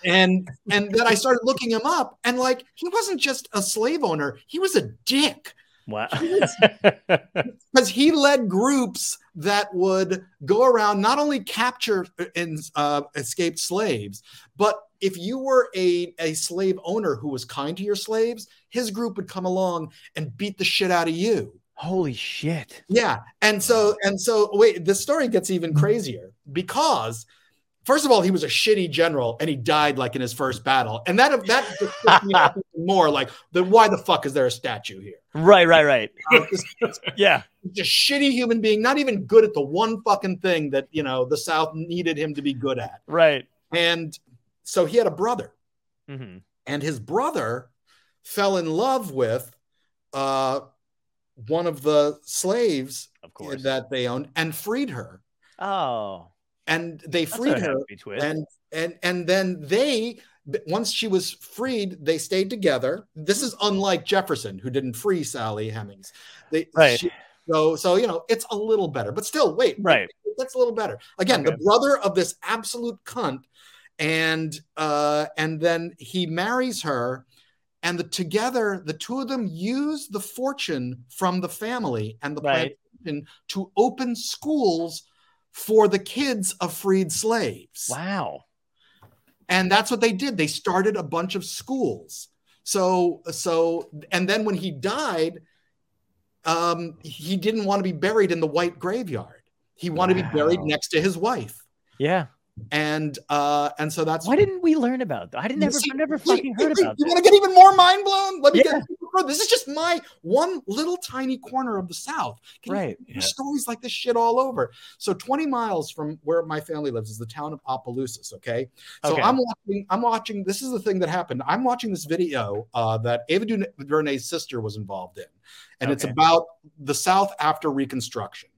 and and then I started looking him up, and like he wasn't just a slave owner; he was a dick Wow. because he led groups that would go around not only capture and uh, escaped slaves, but if you were a, a slave owner who was kind to your slaves, his group would come along and beat the shit out of you. Holy shit. Yeah. And so, and so, wait, the story gets even crazier because First of all, he was a shitty general, and he died like in his first battle, and that of that just pissed me off even more. Like, then why the fuck is there a statue here? Right, right, right. Uh, Yeah. Just shitty human being, not even good at the one fucking thing that you know the South needed him to be good at. Right. And so he had a brother, hmm and his brother fell in love with uh, one of the slaves Of course. that they owned and freed her. oh. And they That's freed her, and and and then they once she was freed, they stayed together. This is unlike Jefferson, who didn't free Sally Hemings. They, Right. she- so so you know it's a little better, but still, wait, Right. that's a little better. Again, Okay. the brother of this absolute cunt, and uh, and then he marries her, and the together the two of them use the fortune from the family and the Right. plantation to open schools for the kids of freed slaves. wow. And that's what they did. They started a bunch of schools. So so and then when he died, um, he didn't want to be buried in the white graveyard. He wanted to be buried next to his wife. Yeah. And uh, and so that's Why didn't we learn about that? I didn't ever See, never fucking heard about You want to get even more mind blown? Let me Yeah. get further. This is just my one little tiny corner of the South. Can Right. There's stories like this shit all over. So 20 miles from where my family lives is the town of Opelousas. Okay. So Okay. I'm watching, I'm watching, this is the thing that happened. I'm watching this video uh, that Ava DuVernay's sister was involved in. And it's about the South after Reconstruction.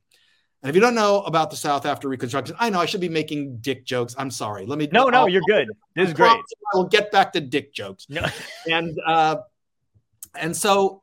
And if you don't know about the South after Reconstruction, I know I should be making dick jokes. I'm sorry. Let me No, no, I'll- you're good. This is I great. promise you I will get back to dick jokes. No. And uh, and so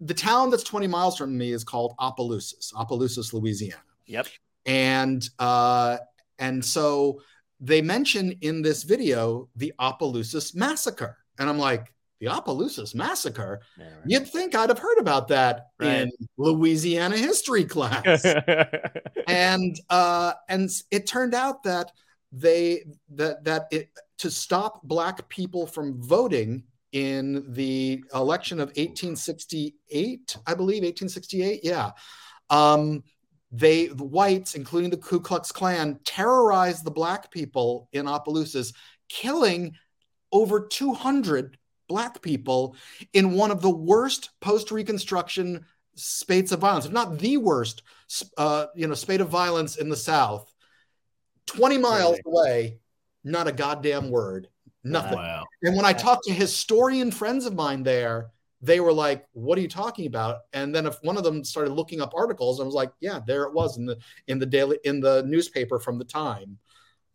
the town that's 20 miles from me is called Opelousas, Opelousas, Louisiana. Yep. And uh, and so they mention in this video the Opelousas massacre, and I'm like, the Opelousas massacre. Yeah, right. You'd think I'd have heard about that Right. in Louisiana history class and uh and it turned out that they that that it to stop black people from voting in the election of 1868 i believe 1868 yeah. Um they the whites including the ku klux klan terrorized the black people in opelousas killing over 200 black people in one of the worst post-reconstruction spates of violence if not the worst uh, you know, spate of violence in the South, 20 miles Really? away, not a goddamn word, nothing. Wow. And when I talked to historian friends of mine there, they were like, "What are you talking about?" And then if one of them started looking up articles, I was like, "Yeah, there it was in the in the daily in the newspaper from the time."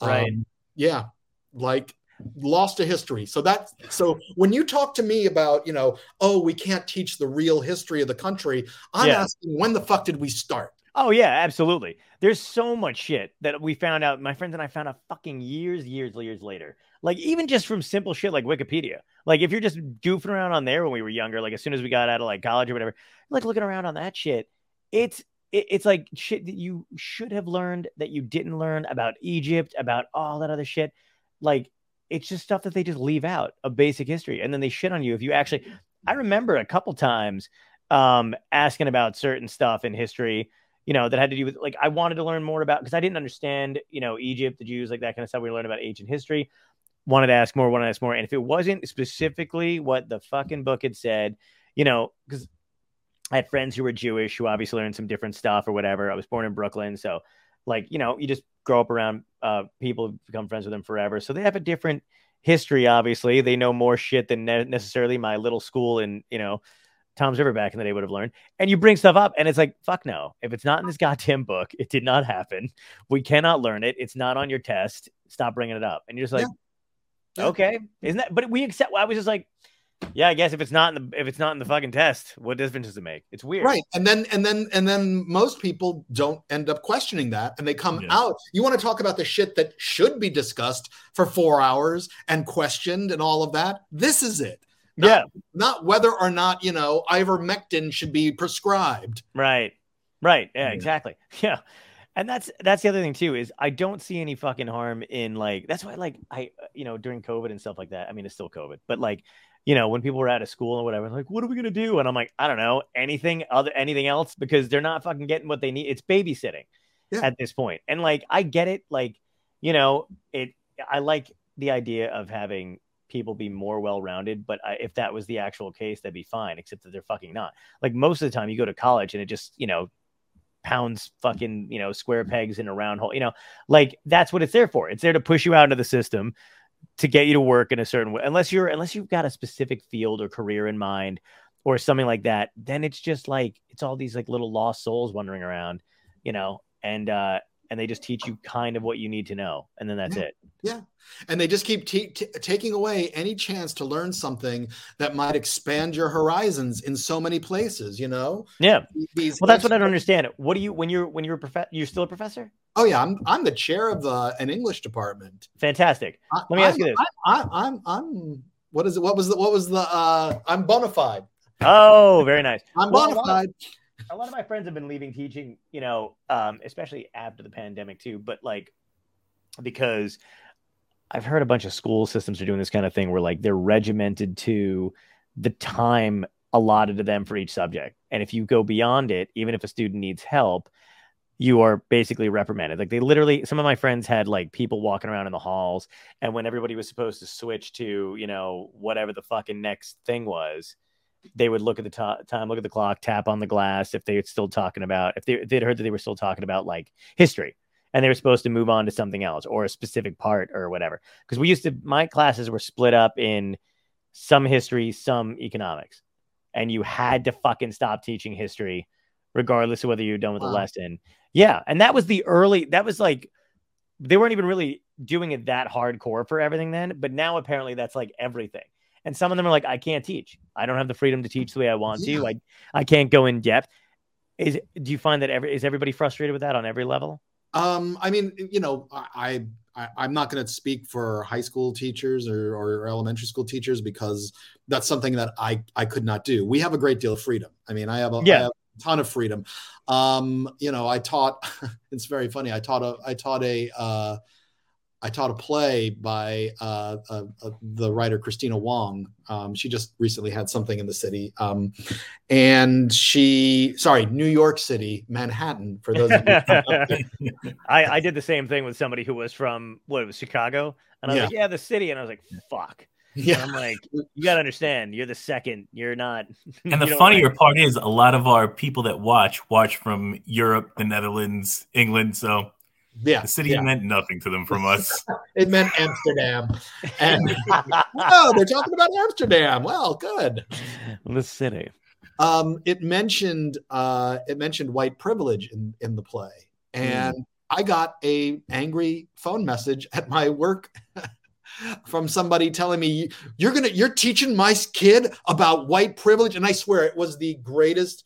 Right. Um, yeah, like lost to history. So that so when you talk to me about you know, oh, we can't teach the real history of the country, I'm Yeah. asking when the fuck did we start? Oh yeah, absolutely. There's so much shit that we found out. My friends and I found out fucking years, years, years later. Like even just from simple shit like Wikipedia. Like if you're just goofing around on there when we were younger, like as soon as we got out of like college or whatever, like looking around on that shit, it's it, it's like shit that you should have learned that you didn't learn about Egypt, about all that other shit. Like it's just stuff that they just leave out of basic history, and then they shit on you if you actually. I remember a couple times um asking about certain stuff in history you know, that had to do with like I wanted to learn more about because I didn't understand, you know, Egypt, the Jews, like that kind of stuff. We learned about ancient history. Wanted to ask more, wanted to ask more. And if it wasn't specifically what the fucking book had said, you know, because I had friends who were Jewish who obviously learned some different stuff or whatever. I was born in Brooklyn, so like you know, you just grow up around uh, people, become friends with them forever. So they have a different history. Obviously, they know more shit than ne- necessarily my little school in you know Toms River back in the day would have learned. And you bring stuff up, and it's like, fuck no. If it's not in this goddamn book, it did not happen. We cannot learn it. It's not on your test. Stop bringing it up. And you're just like, Yeah. Yeah. okay, isn't that? But we accept. I was just like, yeah, I guess if it's not in the if it's not in the fucking test, what difference does it make? It's weird, Right. And then and then and then most people don't end up questioning that and they come Yeah. out. You want to talk about the shit that should be discussed for 4 hours and questioned and all of that? This is it. Not, Yeah, Not whether or not, you know, ivermectin should be prescribed. right, right. Yeah, Yeah. exactly. Yeah. And that's that's the other thing too is I don't see any fucking harm in like that's why like I uh, you know during COVID and stuff like that. I mean it's still COVID, but like you know when people were out of school and whatever, like what are we gonna do? And I'm like I don't know anything other anything else because they're not fucking getting what they need. It's babysitting Yeah. at this. And like I get it, like you know, it. I like the idea of having people be more well-rounded, but I, if that was the actual case, that'd be fine. Except that they're fucking not. Like most of the time, you go to college and it just, you know, pounds fucking, you know, square pegs in a round hole. You know, like that's what it's there for. It's there to push you out into the system to get you to work in a certain way. Unless you're, unless you've got a specific field or career in mind or something like that, then it's just like it's all these like little lost souls wandering around, you know, and uh and they just teach you kind of what you need to know, and then that's Yeah. it. Yeah. And they just keep t- t- taking away any chance to learn something that might expand your horizons in so many places, you know? Yeah. These Well, that's what I don't understand. What do you when you're when you're a prof- you're still a professor? Oh yeah, I'm I'm the chair of the an English department. Fantastic. I, Let me ask I'm- you this. I, I, I'm I'm what is it? What was the what was the uh I'm bona fide. Oh, very nice. I'm Well, bona fide. A lot of my friends have been leaving teaching, you know, um, especially after the pandemic too, but like because I've heard a bunch of school systems are doing this kind of thing where like they're regimented to the time allotted to them for each subject. And if you go beyond it, even if a student needs help, you are basically reprimanded. Like they literally, some of my friends had like people walking around in the halls, and when everybody was supposed to switch to, you know, whatever the fucking next thing was, they would look at the time, look at the clock, tap on the glass if they were still talking about, if, they, if they'd heard that they were still talking about like history and they were supposed to move on to something else or a specific part or whatever. Because we used to, my classes were split up in some history, some economics, and you had to fucking stop teaching history regardless of whether you're done with the lesson. Yeah. And that was the early, that was like, they weren't even really doing it that hardcore for everything then, but now apparently that's like everything. And some of them are like, I can't teach. I don't have the freedom to teach the way I want to. I I can't go in depth. Is do you find that every is everybody frustrated with that on every level? Um, I mean, you know, I, I I'm not going to speak for high school teachers or, or elementary school teachers because that's something that I I could not do. We have a great deal of freedom. I mean, I have a, I Yeah. have a ton of freedom. Um, you know, I taught. It's very funny. I taught a I taught a uh, I taught a play by uh, uh, uh, the writer Kristina Wong. Um, she just recently had something in the city, um, and she sorry, New York City, Manhattan. For those of you I, I did the same thing with somebody who was from what it was Chicago, and I was Yeah. like, yeah, the city, and I was like, fuck. And yeah, I'm like, you gotta understand, you're the second. You're not. And the funnier like- part is a lot of our people that watch watch from Europe, the Netherlands, England. So yeah, the city yeah. meant nothing to them from us. It meant Amsterdam, and oh, they're talking about Amsterdam. Well, good. the city. Um, it mentioned uh, it mentioned white privilege in in the play, and I got a angry phone message at my work from somebody telling me you're gonna you're teaching my kid about white privilege, and I swear it was the greatest.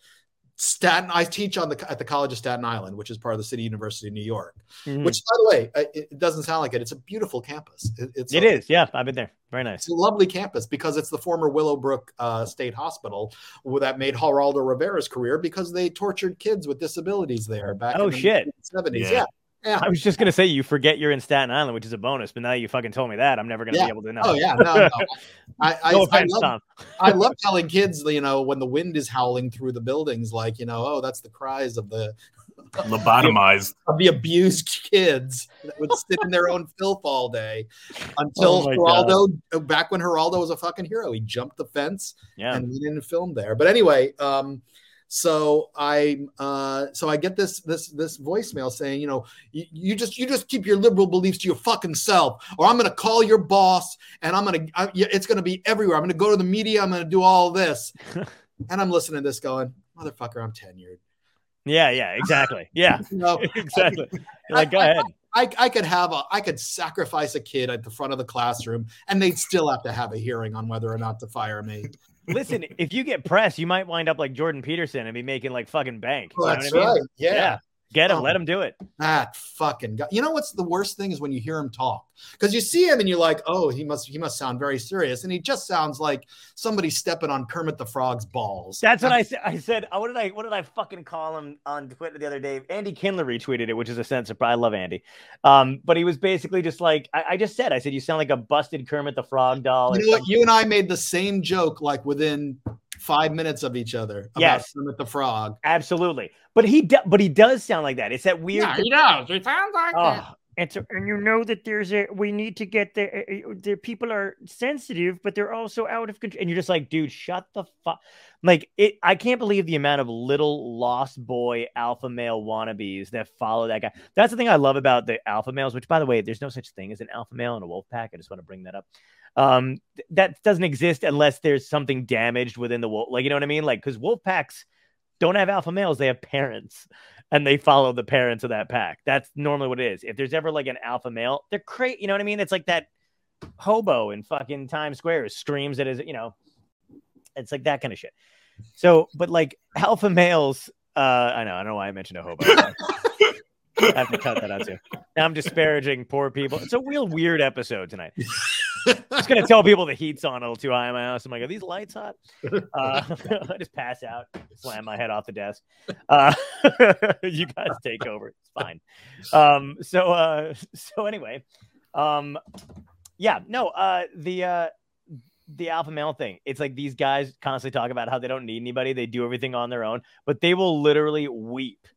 Staten, I teach on the at the College of Staten Island, which is part of the City University of New York. Mhm. Which, by the way, uh, it, it doesn't sound like it. It's a beautiful campus. It, it's It a, is, yeah. I've been there. Very nice. It's a lovely campus because it's the former Willowbrook uh, State Hospital that made Geraldo Rivera's career because they tortured kids with disabilities there back Oh, in the shit. 70s. Yeah. Yeah. Yeah. I was just gonna say you forget you're in Staten Island, which is a bonus, but now you fucking told me that, I'm never gonna Yeah. be able to know. Oh, yeah. No, no. I, I, no I, offense, love, Tom. I love telling kids, you know, when the wind is howling through the buildings, like, you know, oh, that's the cries of the Lobotomized. of the abused kids that would sit in their own filth all day until Oh my God. Geraldo, back when Geraldo was a fucking hero, he jumped the fence Yeah. and we didn't film there. But anyway, um, so I uh, so I get this this this voicemail saying, you know, you, you just you just keep your liberal beliefs to your fucking self, or I'm gonna call your boss and I'm gonna I, it's gonna be everywhere. I'm gonna go to the media. I'm gonna do all this, and I'm listening to this going, motherfucker, I'm tenured. Yeah, yeah, exactly. Yeah, You know, exactly. You're like, go I- I- ahead. I, I could have a I could sacrifice a kid at the front of the classroom, and they'd still have to have a hearing on whether or not to fire me. Listen, if you get pressed, you might wind up like Jordan Peterson and be making like fucking bank. You know That's what I mean? right. Yeah. Get him, Oh. let him do it. That fucking guy. You know what's the worst thing is when you hear him talk because you see him and you're like, oh, he must he must sound very serious, and he just sounds like somebody stepping on Kermit the Frog's balls. That's what I said. I said, oh, what did I what did I fucking call him on Twitter the other day? Andy Kindler retweeted it, which is a sense of. I love Andy. Um, but he was basically just like I, I just said, I said, you sound like a busted Kermit the Frog doll. You know what? You and I made the same joke like within five minutes of each other about Yes. Kermit the Frog. Absolutely. But he do, but he does sound like that. It's that weird Yeah, he does. He sounds like that. Oh, And so, and you know that there's a we need to get the uh, the people are sensitive, but they're also out of control. And you're just like, dude, shut the fuck. Like it, I can't believe the amount of little lost boy alpha male wannabes that follow that guy. That's the thing I love about the alpha males. Which, by the way, there's no such thing as an alpha male in a wolf pack. I just want to bring that up. Um, that doesn't exist unless there's something damaged within the wolf. Like you know what I mean? Like because wolf packs don't have alpha males; they have parents and they follow the parents of that pack. That's normally what it is. If there's ever like an alpha male, they're crazy. You know what I mean? It's like that hobo in fucking Times Square screams at his, you know, it's like that kind of shit. So, but like alpha males, uh, I know, I don't know why I mentioned a hobo. I have to cut that out too. Now I'm disparaging poor people. It's a real weird episode tonight. just gonna tell people the heat's on a little too high in my house. I'm like, are these lights hot? Uh, I just pass out, slam my head off the desk. Uh, you guys take over. It's fine. Um, so uh, so anyway, um, yeah, no, uh, the uh, the alpha male thing. It's like these guys constantly talk about how they don't need anybody. They do everything on their own, but they will literally weep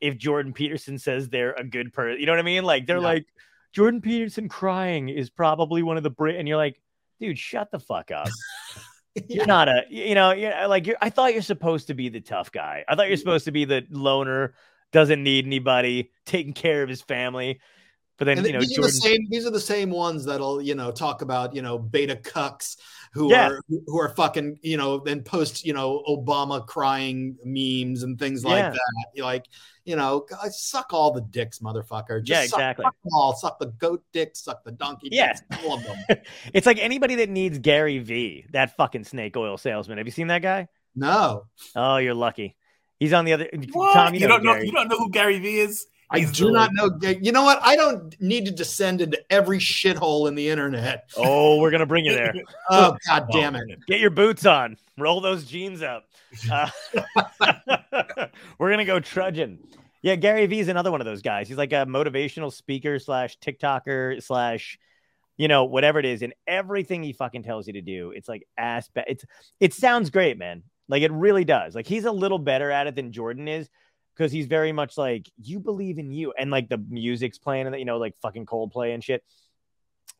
if Jordan Peterson says they're a good person. You know what I mean? Like they're Yeah. like Jordan Peterson crying is probably one of the Brit, and you're like, dude, shut the fuck up. You're not a, you know, you're like you're. I thought you're supposed to be the tough guy. I thought you're supposed to be the loner, doesn't need anybody, taking care of his family. But then And you know, these Jordan. are the same. These are the same ones that'll you know talk about you know beta cucks who Yeah. are who are fucking you know then post you know Obama crying memes and things like Yeah. that. Like you know guys, uh, suck all the dicks, motherfucker. Just Yeah, exactly. Suck them all. Suck the goat dick. Suck the donkey. Yeah. dicks, all of them. It's like anybody that needs Gary V, that fucking snake oil salesman. Have you seen that guy? No, Oh, you're lucky. He's on the other. What? Tom, you, you, know don't know Gary. you don't know who Gary Vee is? I He's do the- not know. You know what? I don't need to descend into every shithole in the internet. Oh, we're gonna bring you there. Oh god damn it! Get your boots on. Roll those jeans up. Uh, we're gonna go trudging. Yeah, Gary Vee is another one of those guys. He's like a motivational speaker slash TikToker slash, you know, whatever it is. And everything he fucking tells you to do, it's like ass. Ba- it's it sounds great, man. Like it really does. Like he's a little better at it than Jordan is because he's very much like you believe in you, and like the music's playing, and you know, like fucking Coldplay and shit.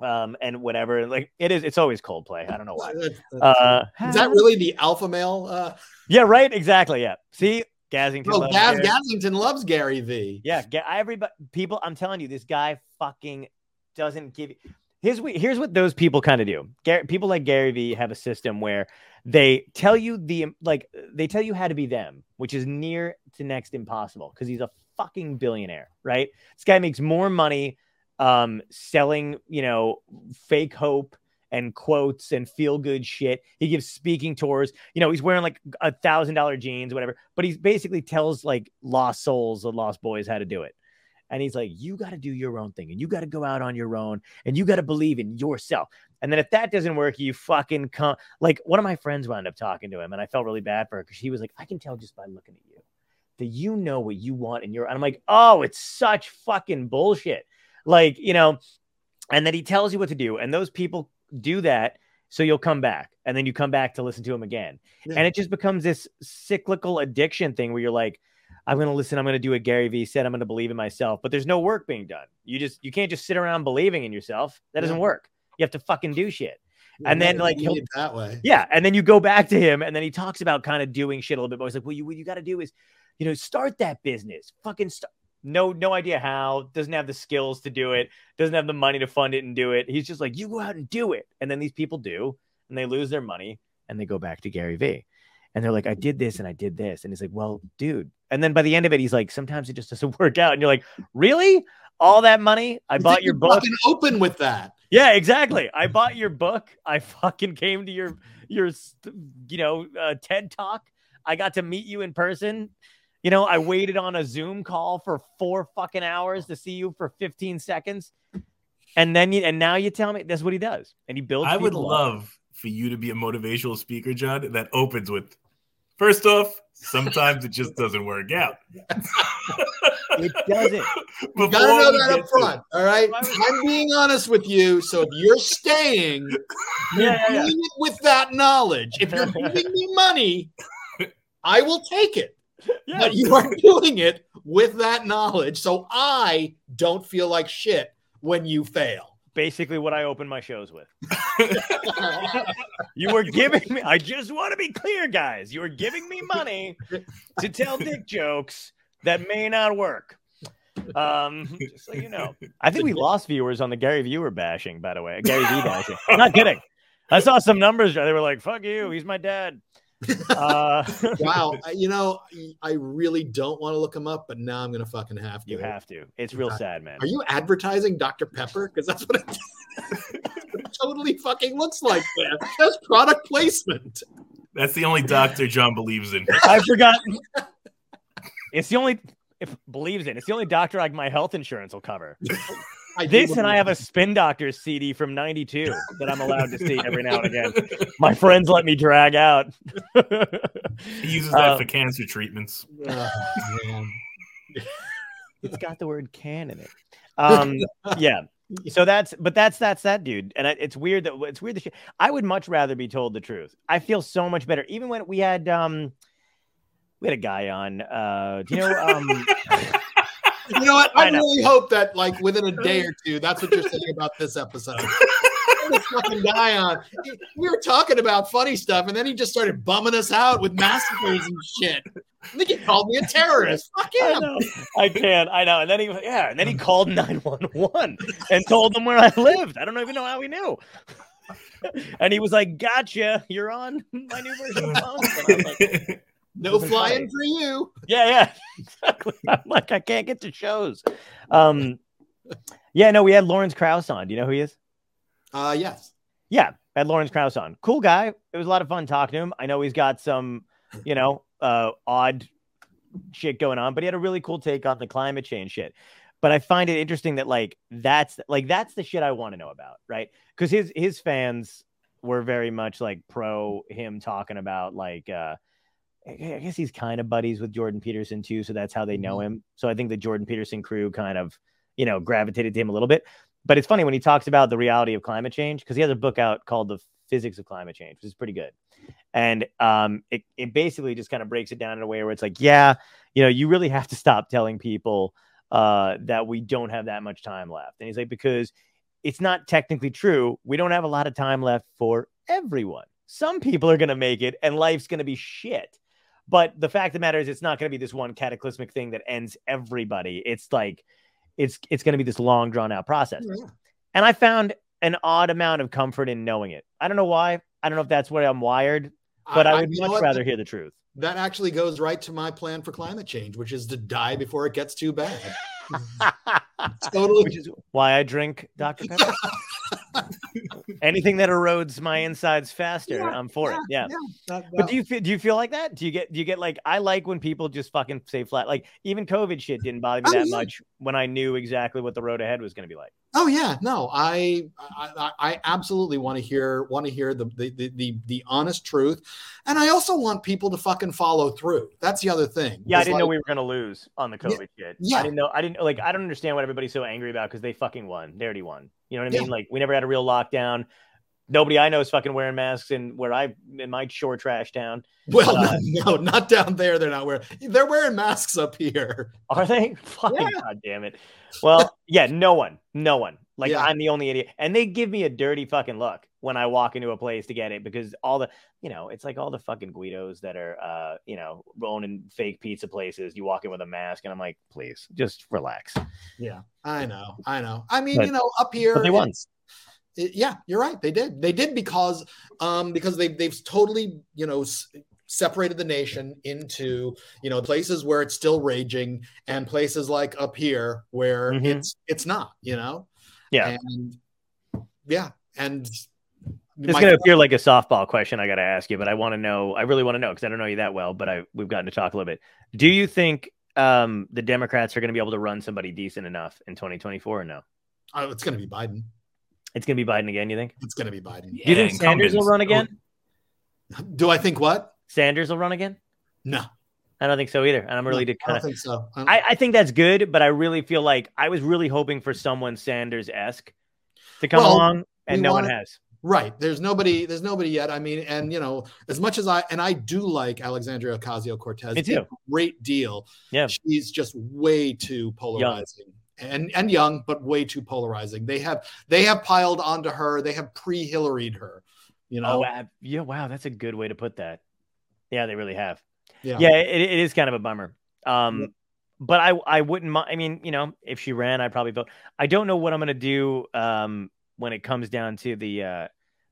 Um, and whatever, like it is, it's always Coldplay. I don't know why. Uh, Is that really the alpha male? Uh, Yeah, right. Exactly. Yeah. See, Gazington. no, loves Gaz Gary. Gazington loves Gary V. Yeah, everybody. People, I'm telling you, this guy fucking doesn't give. Here's what here's what those people kind of do. Gary, people like Gary Vee have a system where they tell you the like they tell you how to be them, which is near to next impossible because he's a fucking billionaire, right? This guy makes more money um selling, you know, fake hope and quotes and feel good shit. He gives speaking tours. You know, he's wearing like a thousand dollar jeans, whatever. But he basically tells like lost souls the lost boys how to do it. And he's like, you got to do your own thing and you got to go out on your own and you got to believe in yourself. And then if that doesn't work, you fucking come. Like one of my friends wound up talking to him and I felt really bad for her because she was like, I can tell just by looking at you that you know what you want and you're. And I'm like, oh, it's such fucking bullshit. Like, you know, and then he tells you what to do. And those people do that. So you'll come back and then you come back to listen to him again. Yeah. And it just becomes this cyclical addiction thing where you're like, I'm going to listen. I'm going to do what Gary Vee said. I'm going to believe in myself, but there's no work being done. You just, you can't just sit around believing in yourself. That doesn't Yeah. work. You have to fucking do shit. And then, like, that way. Yeah. And then you go back to him and then he talks about kind of doing shit a little bit more. He's like, well, you, what you got to do is, you know, start that business. Fucking start. No, no idea how. Doesn't have the skills to do it. Doesn't have the money to fund it and do it. He's just like, you go out and do it. And then these people do, and they lose their money, and they go back to Gary Vee, and they're like, I did this and I did this, and he's like, well, dude. And then by the end of it, he's like, sometimes it just doesn't work out, and you're like, really? All that money? I You bought your book. Fucking open with that. Yeah, exactly. I bought your book. I fucking came to your your you know uh, TED talk. I got to meet you in person. You know, I waited on a Zoom call for four fucking hours to see you for 15 seconds. And then you and now you tell me that's what he does. And he builds I would people up. love for you to be a motivational speaker, John, that opens with first off, sometimes it just doesn't work out. it doesn't. You gotta know that up up front. All right. I'm being honest with you. So if you're staying, you're Yeah, yeah, yeah. doing it with that knowledge. If you're giving me money, I will take it. Yeah. but you are doing it with that knowledge. So I don't feel like shit when you fail. Basically, what I open my shows with. You were giving me. I just want to be clear, guys. You were giving me money to tell dick jokes that may not work. Um, just so you know, I think we lost viewers on the Gary viewer bashing. By the way, Gary V bashing. I'm not kidding. I saw some numbers. They were like, "Fuck you, he's my dad." Uh, wow. I- You know, I really don't want to look him up, but now I'm going to fucking have to. you have to. It's real sad, man. Are you advertising Dr. Pepper? Because that's what it, it totally fucking looks like. Man. That's product placement. That's the only doctor John believes in. I've forgotten. It's the only if believes in. It's the only doctor like my health insurance will cover. I This and I have a. Spin Doctors CD from '92 that I'm allowed to see every now and again. My friends let me drag out. He uses that Uh, for cancer treatments. Man. it's got the word "can" in it. Um, yeah. So that's, but that's that's that dude, and I, it's weird that it's weird. That shit. I would much rather be told the truth. I feel so much better. Even when we had um, we had a guy on. Uh, do you know um. You know what? I I, know. really hope that, like, within a day or two, that's what you're saying about this episode. fucking guy on. We were talking about funny stuff, and then he just started bumming us out with massacres and shit. I think he called me a terrorist. Fuck I him. know. I can't. I know. And then he, yeah, and then he called 911 and told them where I lived. I don't even know how he knew. and he was like, "Gotcha, you're on my new version of phones." And I was like, No flying for you. yeah, yeah, exactly. I'm like, I can't get to shows. Um, yeah, no, we had Lawrence Krauss on. Do you know who he is? Uh, yes. Yeah, had Lawrence Krauss on. Cool guy. It was a lot of fun talking to him. I know he's got some, you know, uh, odd shit going on, but he had a really cool take on the climate change shit. But I find it interesting that like that's like that's the shit I want to know about, right? Because his his fans were very much like pro him talking about like uh I guess he's kind of buddies with Jordan Peterson too, so that's how they know him. So I think the Jordan Peterson crew kind of, you know, gravitated to him a little bit. But it's funny when he talks about the reality of climate change because he has a book out called The Physics of Climate Change, which is pretty good. And um, it, it basically just kind of breaks it down in a way where it's like, yeah, you know, you really have to stop telling people uh, that we don't have that much time left. And he's like, because it's not technically true. We don't have a lot of time left for everyone. Some people are going to make it and life's going to be shit. But the fact of the matter is, it's not going to be this one cataclysmic thing that ends everybody. It's like, it's it's going to be this long drawn out process. Yeah. And I found an odd amount of comfort in knowing it. I don't know why. I don't know if that's where I'm wired, but I, would you know much rather hear the truth. That actually goes right to my plan for climate change, which is to die before it gets too bad. Totally. Which is why I drink Dr. Pepper. Anything that erodes my insides faster, Yeah, I'm for it. Yeah. That- But do you feel do you feel like that? Do you get do you get like I like when people just fucking say flat like even COVID shit didn't bother me Oh, that yeah. much when I knew exactly what the road ahead was going to be like. Oh yeah, no, I I, I- I absolutely want to hear want to hear the, the the the the honest truth, and I also want people to fucking follow through. That's the other thing. Yeah, I didn't know we were going to lose on the COVID shit. yeah. I didn't know I didn't like I don't understand what everybody's so angry about cuz they fucking won. They already won. You know what I Yeah. mean? Like we never had a real lockdown. Nobody I know is fucking wearing masks in where I in my shore trash town. Well, Uh, no, not down there. They're not wearing. They're wearing masks up here. Are they? Fucking Yeah. god damn it. Well, yeah, no one. No one. Like Yeah. I'm the only idiot. And they give me a dirty fucking look when I walk into a place to get it because all the you know, it's like all the fucking Guidos that are uh, you know, owning fake pizza places. You walk in with a mask and I'm like, please, just relax. Yeah, I know, I know. I mean, But- you know, up here, they won. it- yeah, you're right. They did. They did because um because they they've totally you know s- separated the nation into you know places where it's still raging and places like up here where Mhm. it's it's not. You know. Yeah. And yeah, and It's gonna appear like a softball question I gotta ask you, but I want to know I really want to know because I don't know you that well, but I we've gotten to talk a little bit. Do you think um the Democrats are gonna be able to run somebody decent enough in 2024 or no? oh, it's going to be Biden. It's gonna be Biden again, you think? It's going to be Biden. Do you think Sanders will run again? Do I think what? Sanders will run again? No, I don't think so either. And I'm really no, to I kind of think so. I- I, I think that's good, but I really feel like I was really hoping for someone Sanders esque to come Well, along, and no one has. Right. There's nobody. There's nobody yet. I mean, and you know, as much as I and I do like Alexandria Ocasio Cortez, Me too. great deal. Yeah. she's just way too polarizing and and young, but way too polarizing. They have they have piled onto her. They have pre Hillaried her. You know. Oh, yeah. Wow, that's a good way to put that. Yeah, they really have. Yeah. Yeah, it, it is kind of a bummer. Um, Yeah. but I I wouldn't mind. I mean, you know, if she ran, I'd probably vote. I don't know what I'm gonna do um when it comes down to the uh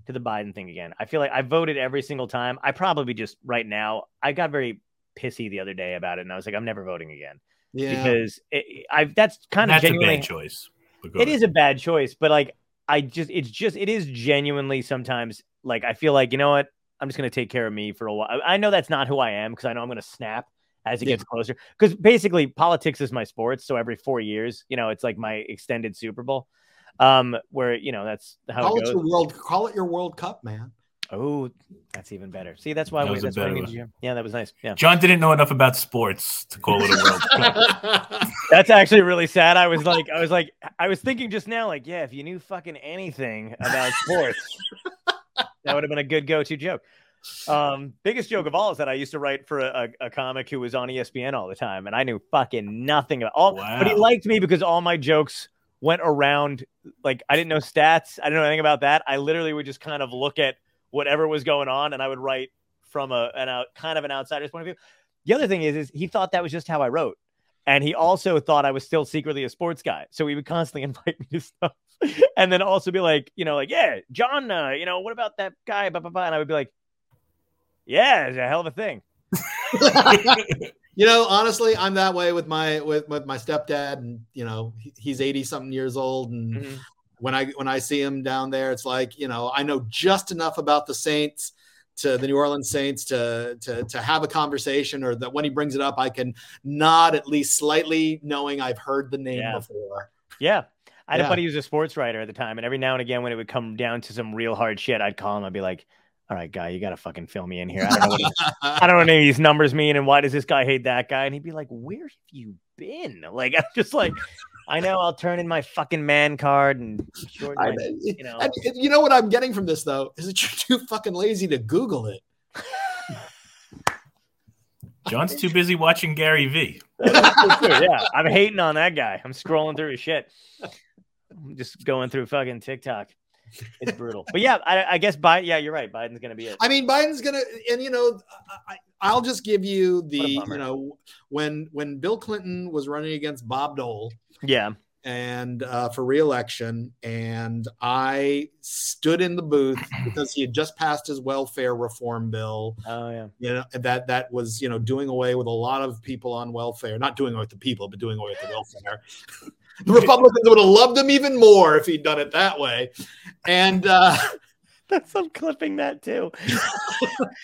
to the Biden thing again. I feel like I voted every single time. I probably just right now. I got very pissy the other day about it, and I was like, I'm never voting again Yeah. because it, I that's kind of That's a bad choice. But go it ahead. is a bad choice, but like I just it's just it is genuinely sometimes like I feel like you know what I'm just gonna take care of me for a while. I know that's not who I am because I know I'm gonna snap as it Yeah. gets closer. Because basically politics is my sports, so every four years, you know, it's like my extended Super Bowl, um, where you know that's how call it it your world. Call it your World Cup, man. Oh, that's even better. See, that's why That we, was a that's why I better one. you. Yeah, that was nice. Yeah, John didn't know enough about sports to call it a World Cup. that's actually really sad. I was like, I was like, I was thinking just now, like, yeah, if you knew fucking anything about sports, that would have been a good go-to joke. Um, biggest joke of all is that I used to write for a, a, comic who was on ESPN all the time, and I knew fucking nothing about all. But he liked me because all my jokes went around. Like I didn't know stats, I didn't know anything about that. I literally would just kind of look at whatever was going on, and I would write from a an out kind of an outsider's point of view. The other thing is, is he thought that was just how I wrote, and he also thought I was still secretly a sports guy. So he would constantly invite me to stuff, and then also be like, you know, like, yeah, John, uh, you know, what about that guy? Blah, blah, blah. And I would be like, yeah, it's a hell of a thing. you know, honestly, I'm that way with my with with my stepdad, and you know, he, he's 80 something years old, and Mhm. when I when I see him down there, it's like you know, I know just enough about the Saints to the New Orleans Saints to to to have a conversation, or that when he brings it up, I can nod at least slightly, knowing I've heard the name Yeah. before. Yeah. I had Yeah. a buddy who was a sports writer at the time, and every now and again, when it would come down to some real hard shit, I'd call him. I'd be like, "All right, guy, you got to fucking fill me in here. I don't know what I don't know what any of these numbers mean, and why does this guy hate that guy?" And he'd be like, "Where have you been?" Like I'm just like, I know I'll turn in my fucking man card and shorten I, you, know. and, and you know what I'm getting from this though is that you're too fucking lazy to Google it. John's too busy watching Gary V. yeah, I'm hating on that guy. I'm scrolling through his shit. I'm just going through fucking TikTok. It's brutal. But yeah, I, I guess Biden. Yeah, you're right. Biden's gonna be it. I mean, Biden's gonna, and you know, I, I'll just give you the, you know, when when Bill Clinton was running against Bob Dole Yeah. and uh, for reelection, and I stood in the booth because he had just passed his welfare reform bill. Oh yeah. You know that that was you know doing away with a lot of people on welfare, not doing away with the people, but doing away with the welfare. the Republicans would have loved him even more if he'd done it that way, and. uh That's I'm clipping that too.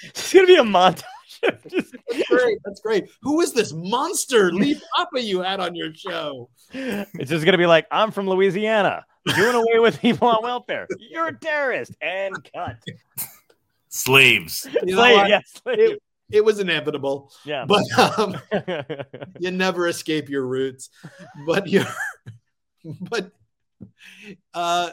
it's gonna be a montage. Of just That's great. That's great. Who is this monster Lee Papa you had on your show? it's just gonna be like, I'm from Louisiana, doing away with people on welfare. You're a terrorist, and cut. Slaves. You know Slave, yeah, slave. It was inevitable, yeah. but um, you never escape your roots. But you're, but, uh,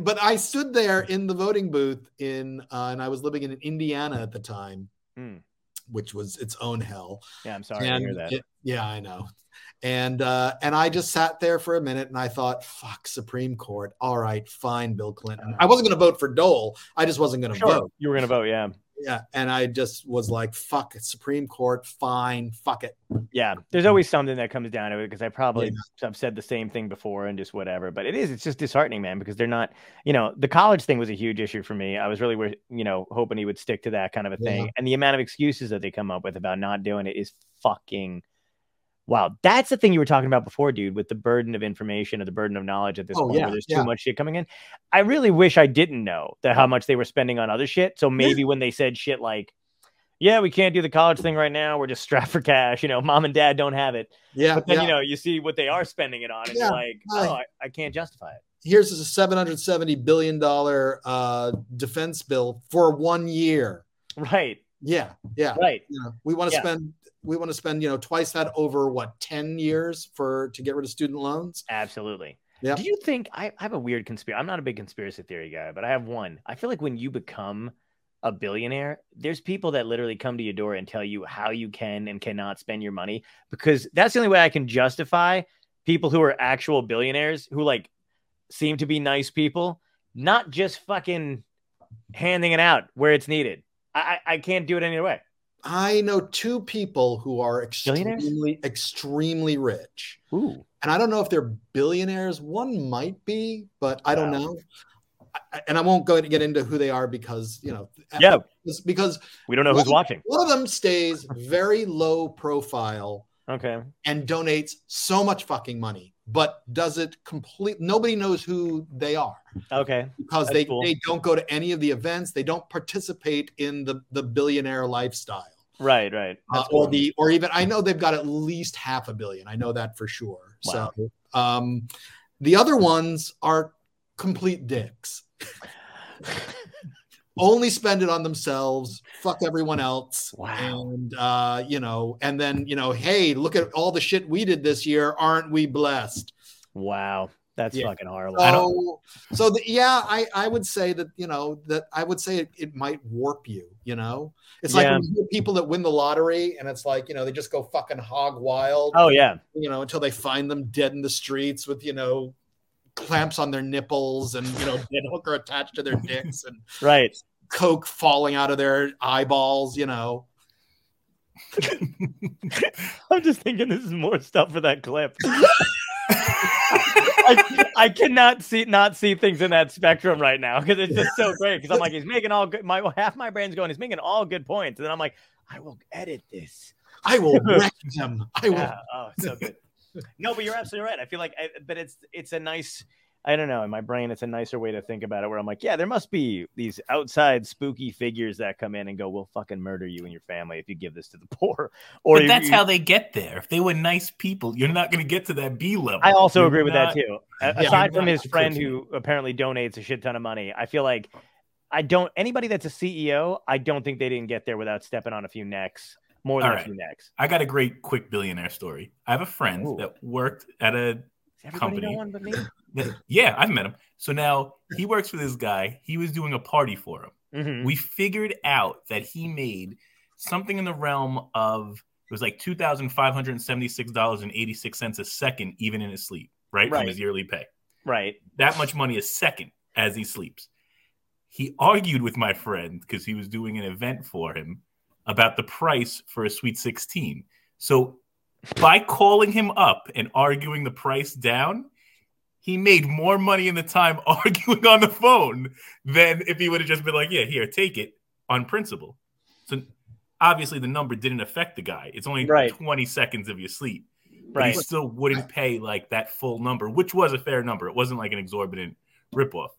but I stood there in the voting booth in, uh, and I was living in Indiana at the time, Hmm. Which was its own hell. yeah, I'm sorry to hear that. it- yeah, I know. And uh, and I just sat there for a minute and I thought, fuck, Supreme Court. All right, fine, Bill Clinton. I wasn't going to vote for Dole. I just wasn't going to Sure, vote. you were gonna vote, yeah. Yeah, and I just was like, fuck, it, Supreme Court, fine, fuck it. Yeah, there's always something that comes down to it because I probably I've said the same thing before and just whatever. But it is it's just disheartening, man, because they're not. You know, the college thing was a huge issue for me. I was really, you know, hoping he would stick to that kind of a thing. Yeah. And the amount of excuses that they come up with about not doing it is fucking. Wow, that's the thing you were talking about before, dude, with the burden of information or the burden of knowledge at this Oh, point yeah, where there's yeah. too much shit coming in. I really wish I didn't know that how much they were spending on other shit. So maybe when they said shit like, yeah, we can't do the college thing right now. We're just strapped for cash. You know, mom and dad don't have it. Yeah, But then, yeah. you know, you see what they are spending it on, you're like, right. oh, I, I can't justify it. Here's a 770 billion dollar uh, defense bill for one year. Right, Yeah, yeah. right. You know, we want to Yeah. spend we want to spend you know twice that over what 10 years for to get rid of student loans. Absolutely. Yeah. Do you think I, I have a weird conspiracy? I'm not a big conspiracy theory guy, but I have one. I feel like when you become a billionaire, there's people that literally come to your door and tell you how you can and cannot spend your money because that's the only way I can justify people who are actual billionaires who like seem to be nice people, not just fucking handing it out where it's needed. I, I can't do it any other way. I know two people who are extremely, extremely rich. Ooh. And I don't know if they're billionaires. One might be, but I don't know. And I won't go to get into who they are because, you know, Yeah. because- because We don't know who's watching. one of them stays very low profile Okay. and donates so much fucking money, but does it complete. Nobody knows who they are Okay. because That's they, cool. they don't go to any of the events. They don't participate in the, the billionaire lifestyle. Right, right. Uh, That's or the or even I know they've got at least half a billion. I know that for sure. Wow. So um the other ones are complete dicks. Only spend it on themselves, fuck everyone else. Wow. And uh, you know, and then you know, hey, look at all the shit we did this year. Aren't we blessed? Wow. That's Yeah. fucking horrible. I So, so the, yeah, I, I would say that you know that I would say it, it might warp you. You know, it's like Yeah. when people that win the lottery, and it's like you know they just go fucking hog wild. oh yeah. You know, until they find them dead in the streets with you know clamps on their nipples and you know dead hooker attached to their dicks and Right. coke falling out of their eyeballs. You know, I'm just thinking this is more stuff for that clip. I, I cannot see not see things in that spectrum right now because it's just so great. Because I'm like, he's making all good. My half my brain's going, he's making all good points, and then I'm like, I will edit this. I will wreck them. I will. Yeah. Oh, it's so good. No, but you're absolutely right. I feel like, I, but it's it's a nice. I don't know. In my brain, it's a nicer way to think about it. Where I'm like, yeah, there must be these outside spooky figures that come in and go, "We'll fucking murder you and your family if you give this to the poor." Or but that's you- how they get there. If they were nice people, you're not going to get to that B level. I also You're agree with that too. Yeah, Aside from not his friend who apparently donates a shit ton of money, I feel like I don't anybody that's a CEO, I don't think they didn't get there without stepping on a few necks, more than All a few necks. I got a great quick billionaire story. I have a friend Ooh. that worked at a Does everybody know Company. one but me? that- yeah, I've met him. So now he works for this guy. He was doing a party for him. Mhm. We figured out that he made something in the realm of it was like two thousand five hundred seventy six dollars and eighty six cents a second, even in his sleep, right, Right. from his yearly pay. Right. That much money a second as he sleeps. He argued with my friend because he was doing an event for him about the price for a Sweet 16. So by calling him up and arguing the price down, he made more money in the time arguing on the phone than if he would have just been like, yeah, here, take it on principle. So obviously the number didn't affect the guy. It's only Right. 20 seconds of your sleep. But Right. he still wouldn't pay like that full number, which was a fair number. It wasn't like an exorbitant ripoff.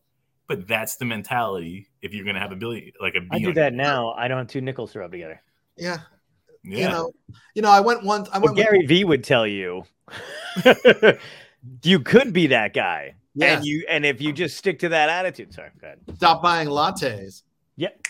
But that's the mentality if you're gonna have a billion like a B I do that now. I don't have two nickels to rub together. Yeah. Yeah. You know. You know. I went once. I But went. with- Gary V would tell you you could be that guy. Yes. And you and if you just stick to that attitude. Sorry, go ahead. stop buying lattes. Yep.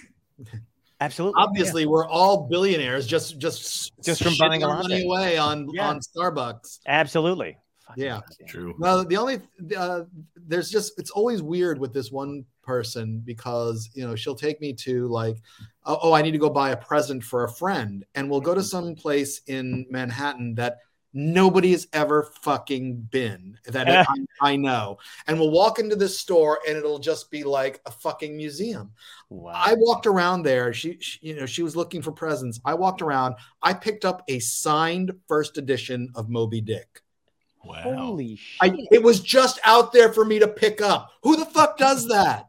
Absolutely. Obviously, we're all billionaires just just Just from shitting buying a our money away on Yeah. on Starbucks. Absolutely. Fucking Yeah. goddamn. True. Well, the only uh, there's just it's always weird with this one person because you know she'll take me to like oh, oh I need to go buy a present for a friend and we'll go to some place in Manhattan that nobody has ever fucking been that I, I know and we'll walk into this store and it'll just be like a fucking museum Wow. I walked around there. She, she, you know, she was looking for presents. I walked around. I picked up a signed first edition of Moby Dick. Wow. Holy shit. I, it was just out there for me to pick up. Who the fuck does that?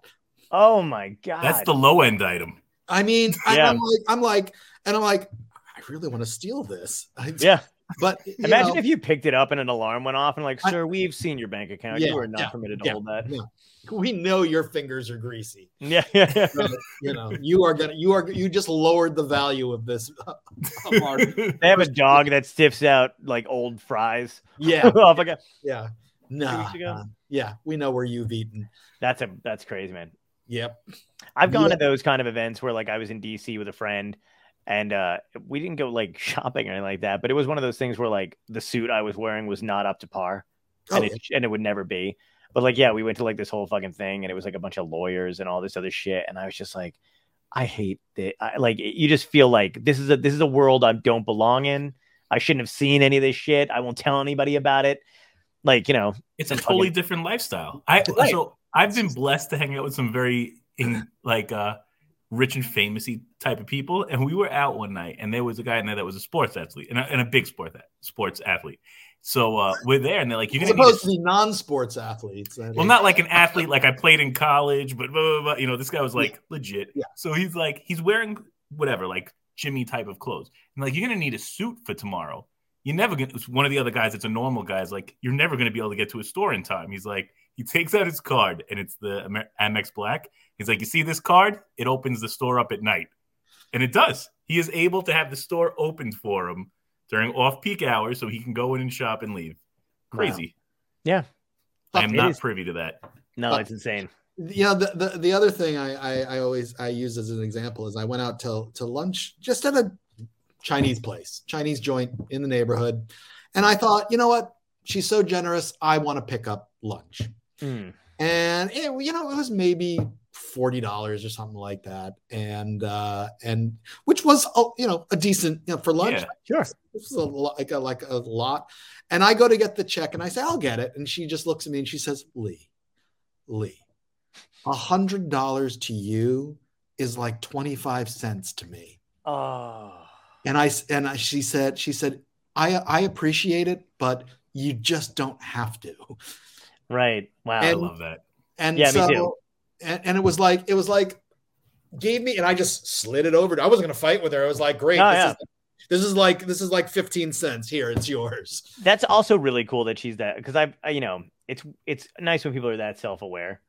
oh my god. That's the low end item. I mean, I, I'm like, I'm like, and I'm like, I really want to steal this. I- yeah. But Imagine know, if you picked it up and an alarm went off and like, I- sir, we've seen your bank account. Yeah, you are not yeah, permitted to yeah, hold that. we know your fingers are greasy. Yeah, yeah, yeah. So, you know, you are gonna, you are, you just lowered the value of this. of our- They have a dog that stiffs out like old fries. yeah, off a yeah, no, weeks ago? yeah, we know where you've eaten. That's a that's crazy, man. Yep. I've gone Yeah. to those kind of events where like I was in DC with a friend and uh we didn't go like shopping or anything like that, but it was one of those things where like the suit I was wearing was not up to par. Oh, and, it, and it would never be. But like, yeah, we went to like this whole fucking thing, and it was like a bunch of lawyers and all this other shit, and I was just like, I hate it. I, like, you just feel like this is a this is a world I don't belong in. I shouldn't have seen any of this shit. I won't tell anybody about it. Like, you know, It's a totally fucking- different lifestyle. I Right. so I've been blessed to hang out with some very in like uh rich and famousy type of people. And we were out one night, and there was a guy in there that was a sports athlete and a, and a big sport sports athlete. So uh, we're there, and they're like, "You're As gonna need opposed a to the non-sports athletes. I Well, not like an athlete, like I played in college, but blah, blah, blah. you know, this guy was like legit. Yeah. So he's like, he's wearing whatever, like Jimmy type of clothes. And like, you're gonna need a suit for tomorrow. You're never gonna. One of the other guys, that's a normal guy, is like, you're never gonna be able to get to a store in time. He's like, he takes out his card, and it's the Amer- Amex Black. He's like, you see this card? It opens the store up at night, and it does. He is able to have the store opened for him during off-peak hours, so he can go in and shop and leave. Crazy. Yeah. I am It not is- privy to that. no, Uh, it's insane. you know the, the the other thing I, I I always I use as an example is I went out to to lunch just at a Chinese place, Chinese joint in the neighborhood, and I thought, you know what, she's so generous, I want to pick up lunch, Mm. and it, you know it was maybe forty dollars or something like that, and uh and which was uh, you know a decent you know for lunch. Yeah. Sure. This is a like a, like a lot. And I go to get the check and I say, I'll get it. And she just looks at me and she says, Lee, Lee, a hundred dollars to you is like 25 cents to me. Oh. And I, and I, she said, she said, I, I appreciate it, but you just don't have to. Right. Wow. I love that. And Yeah, me too. And, and it was like, it was like, gave me, and I just slid it over. I wasn't going to fight with her. I was like, great. Oh, this, yeah. is, this is like, this is like 15 cents here. It's yours. That's also really cool that she's that because I, I, you know, it's it's nice when people are that self aware.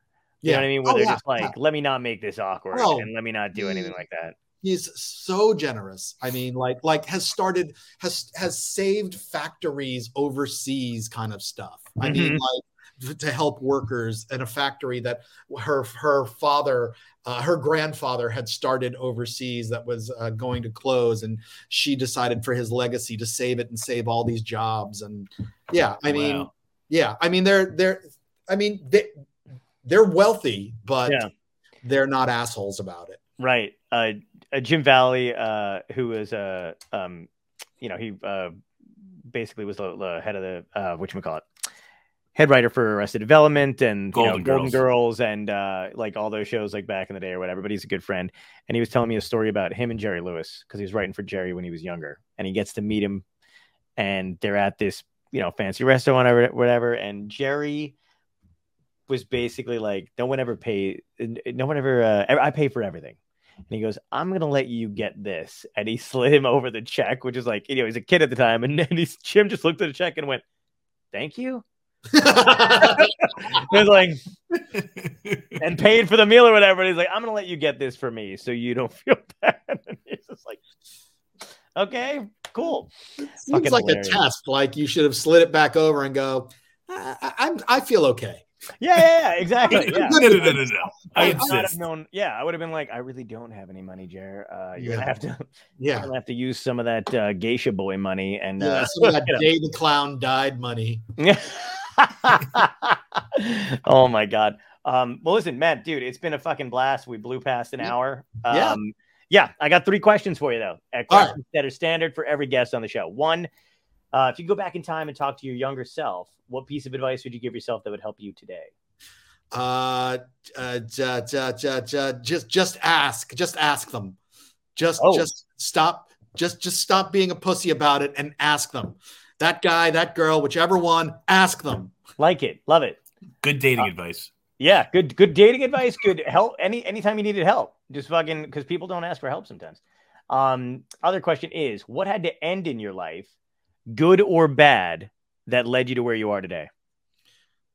You know what I mean? Where Oh, they're yeah, just like, yeah. let me not make this awkward Oh, and let me not do anything like that. he's so generous i mean like like has started has has saved factories overseas kind of stuff i mean Mhm. like to help workers in a factory that her her father uh, her grandfather had started overseas that was uh, going to close and she decided for his legacy to save it and save all these jobs and yeah i mean Wow. yeah i mean they're they're i mean they they're wealthy but Yeah. they're not assholes about it Right. Uh, uh, Jim Vallely, uh, who was uh, um, you know, he uh, basically was the, the head of the uh, what you call it, head writer for Arrested Development and you know, Golden Golden Girls. Girls and uh, like all those shows like back in the day or whatever. But he's a good friend, and he was telling me a story about him and Jerry Lewis because he was writing for Jerry when he was younger, and he gets to meet him, and they're at this you know fancy restaurant or whatever, and Jerry was basically like, no one ever pay, no one ever, uh, I pay for everything. And he goes, I'm gonna let you get this, and he slid him over the check, which is like, you know, he's a kid at the time, and then he's, Jim just looked at the check and went, "Thank you," He was like, and paid for the meal or whatever. And he's like, "I'm gonna let you get this for me, so you don't feel bad." And he's just like, "Okay, cool." Seems Fucking like hilarious. a test. Like you should have slid it back over and go. I, I, I'm. I feel okay. Yeah, yeah, yeah exactly. Yeah. no, no, no, no, no. I I would have known. Yeah, I would have been like, I really don't have any money, Jer. Uh, you're Yeah. gonna have to, Yeah. gonna have to use some of that uh, geisha boy money, and Yeah. uh, Some of that you know. day the clown died money. oh my god. Um, well, listen, Matt, dude, it's been a fucking blast. We blew past an hour. Yeah. Um, yeah, I got three questions for you though. All right. questions that are standard for every guest on the show. One, uh, if you go back in time and talk to your younger self, what piece of advice would you give yourself that would help you today? Uh, uh, just just ask. Just ask them. Just Oh. just stop. Just just stop being a pussy about it and ask them. That guy, that girl, whichever one, ask them. Like it, love it. Good dating advice. Yeah, good good dating advice, good help. Any anytime you needed help, just fucking because people don't ask for help sometimes. Um, other question is, what had to end in your life, good or bad, that led you to where you are today?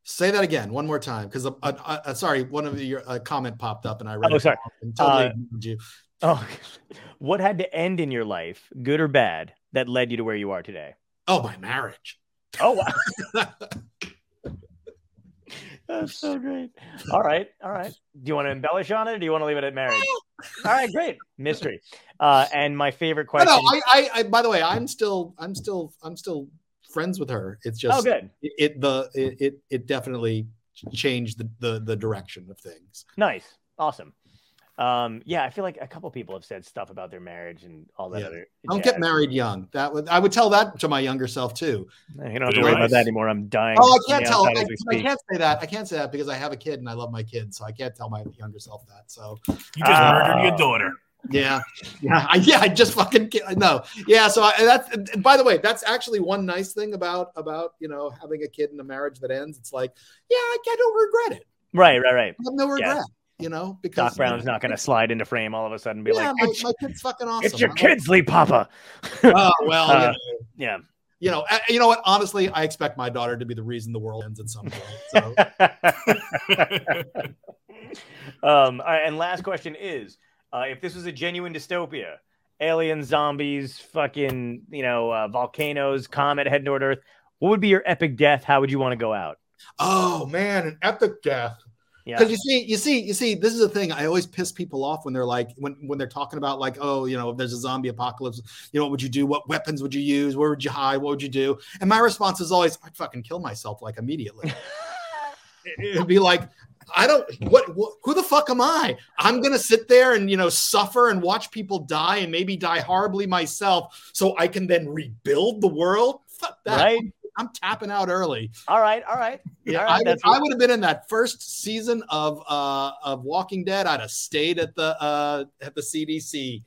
Say that again one more time, because uh, uh, uh, sorry, one of your uh, comment popped up and I read. Oh, sorry. and totally Uh, you. Oh, what had to end in your life, good or bad, that led you to where you are today? Oh, my marriage. Oh wow, that's so great. All right, all right. Do you want to embellish on it, or do you want to leave it at marriage? All right, great mystery. Uh, and my favorite question. no, I, I, I, by the way, I'm still, I'm still, I'm still friends with her. It's just, oh, good. It, it the, it, it, it definitely changed the, the the direction of things. Nice, awesome. Um, yeah, I feel like a couple people have said stuff about their marriage and all that Yeah. other. Don't jazz. get married young. That would I would tell that to my younger self too. You don't have to Good worry about that anymore. I'm dying. Oh, I can't tell. I, I can't say that. I can't say that because I have a kid and I love my kid, so I can't tell my younger self that. So You just Ah. murdered your daughter. yeah, yeah, I, yeah. I just fucking ki- no. Yeah. So I, that's. and by the way, that's actually one nice thing about about you know having a kid in a marriage that ends. It's like, yeah, I, I don't regret it. Right, right, right. I have no Yeah. You know, because Doc Brown's not going to slide into frame all of a sudden and be Yeah, like, my, it's, my kid's fucking awesome. it's your I don't- kid, sleep papa. Oh well, you Uh, know, Yeah. you know, you know what? Honestly, I expect my daughter to be the reason the world ends at some point. So um, right, and last question is uh, if this was a genuine dystopia, aliens, zombies, fucking, you know, uh, volcanoes, comet heading toward Earth, what would be your epic death? How would you want to go out? Oh man, an epic death. Yeah. Because you see, you see, you see, this is the thing. I always piss people off when they're like, when when they're talking about like, oh, you know, if there's a zombie apocalypse, you know, what would you do? What weapons would you use? Where would you hide? What would you do? And my response is always, I'd fucking kill myself like immediately. It- It'd be like, I don't. What, what? Who the fuck am I? I'm gonna sit there and you know suffer and watch people die and maybe die horribly myself, so I can then rebuild the world. Fuck that. Right? I'm tapping out early. All right, all right. Yeah, All I, right, would, I would have been in that first season of uh of Walking Dead. I'd have stayed at the uh at the CDC.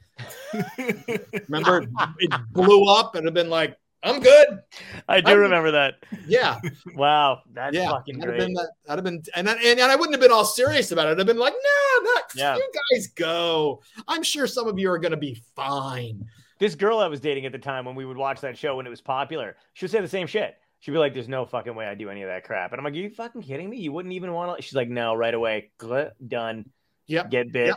Remember, it, blew up and have been like, I'm good. I do I'm- remember that. Yeah, Wow, that's yeah. fucking I'd have great. been that. I'd have been, and, I- and and I wouldn't have been all serious about it. I'd have been like, no, not Yeah. you guys go. I'm sure some of you are gonna be fine. This girl I was dating at the time when we would watch that show when it was popular, she would say the same shit. She'd be like, "There's no fucking way I do any of that crap," and I'm like, "Are you fucking kidding me? You wouldn't even want to." She's like, "No, right away, Gl- done, Yep. get bit." Yep.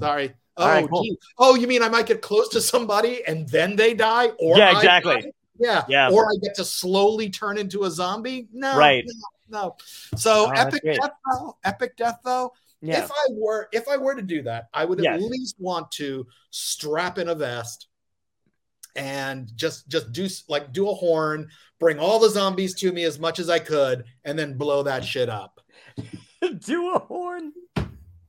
Sorry. Oh, right, cool. oh, you mean I might get close to somebody and then they die? Or Yeah, I exactly. Yeah. Yeah. Or I get to slowly turn into a zombie? No. Right. No. no. So Oh, epic death though. Epic death though. Yeah, If I were if I were to do that, I would at least want to strap in a vest and just just do like do a horn, bring all the zombies to me as much as I could, and then blow that shit up. do a horn.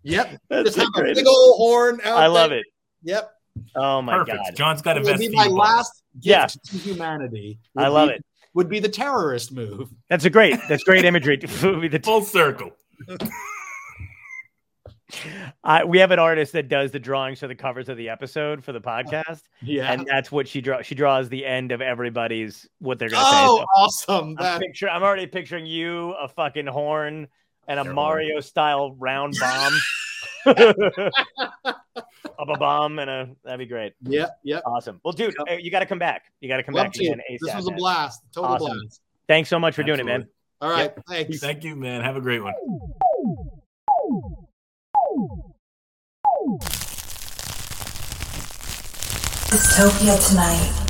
Yep. That's Just have a big old horn out I love there. it. Yep. Oh my Perfect. god, John's got a It would vest. be my you, Paul. last gift Yeah. to humanity. I would love be- it. Would be the terrorist move. That's a great. That's great imagery. Would be the Full circle. I, we have an artist that does the drawings for the covers of the episode for the podcast, Yeah. and that's what she draws. She draws the end of everybody's what they're gonna say. oh, say. awesome. So I'm, That, picture, I'm already picturing you, a fucking horn, and a Sure. Mario style round bomb. Up a bomb and a that'd be great. Yeah, Yep. Awesome. Well, dude, Yep. uh, you got to come back. You got to come Love back to. again. This was a blast. Total Awesome. blast. Thanks so much for doing it, man. Absolutely. All right. Thanks. Thank you, man. Have a great one. Dystopia tonight.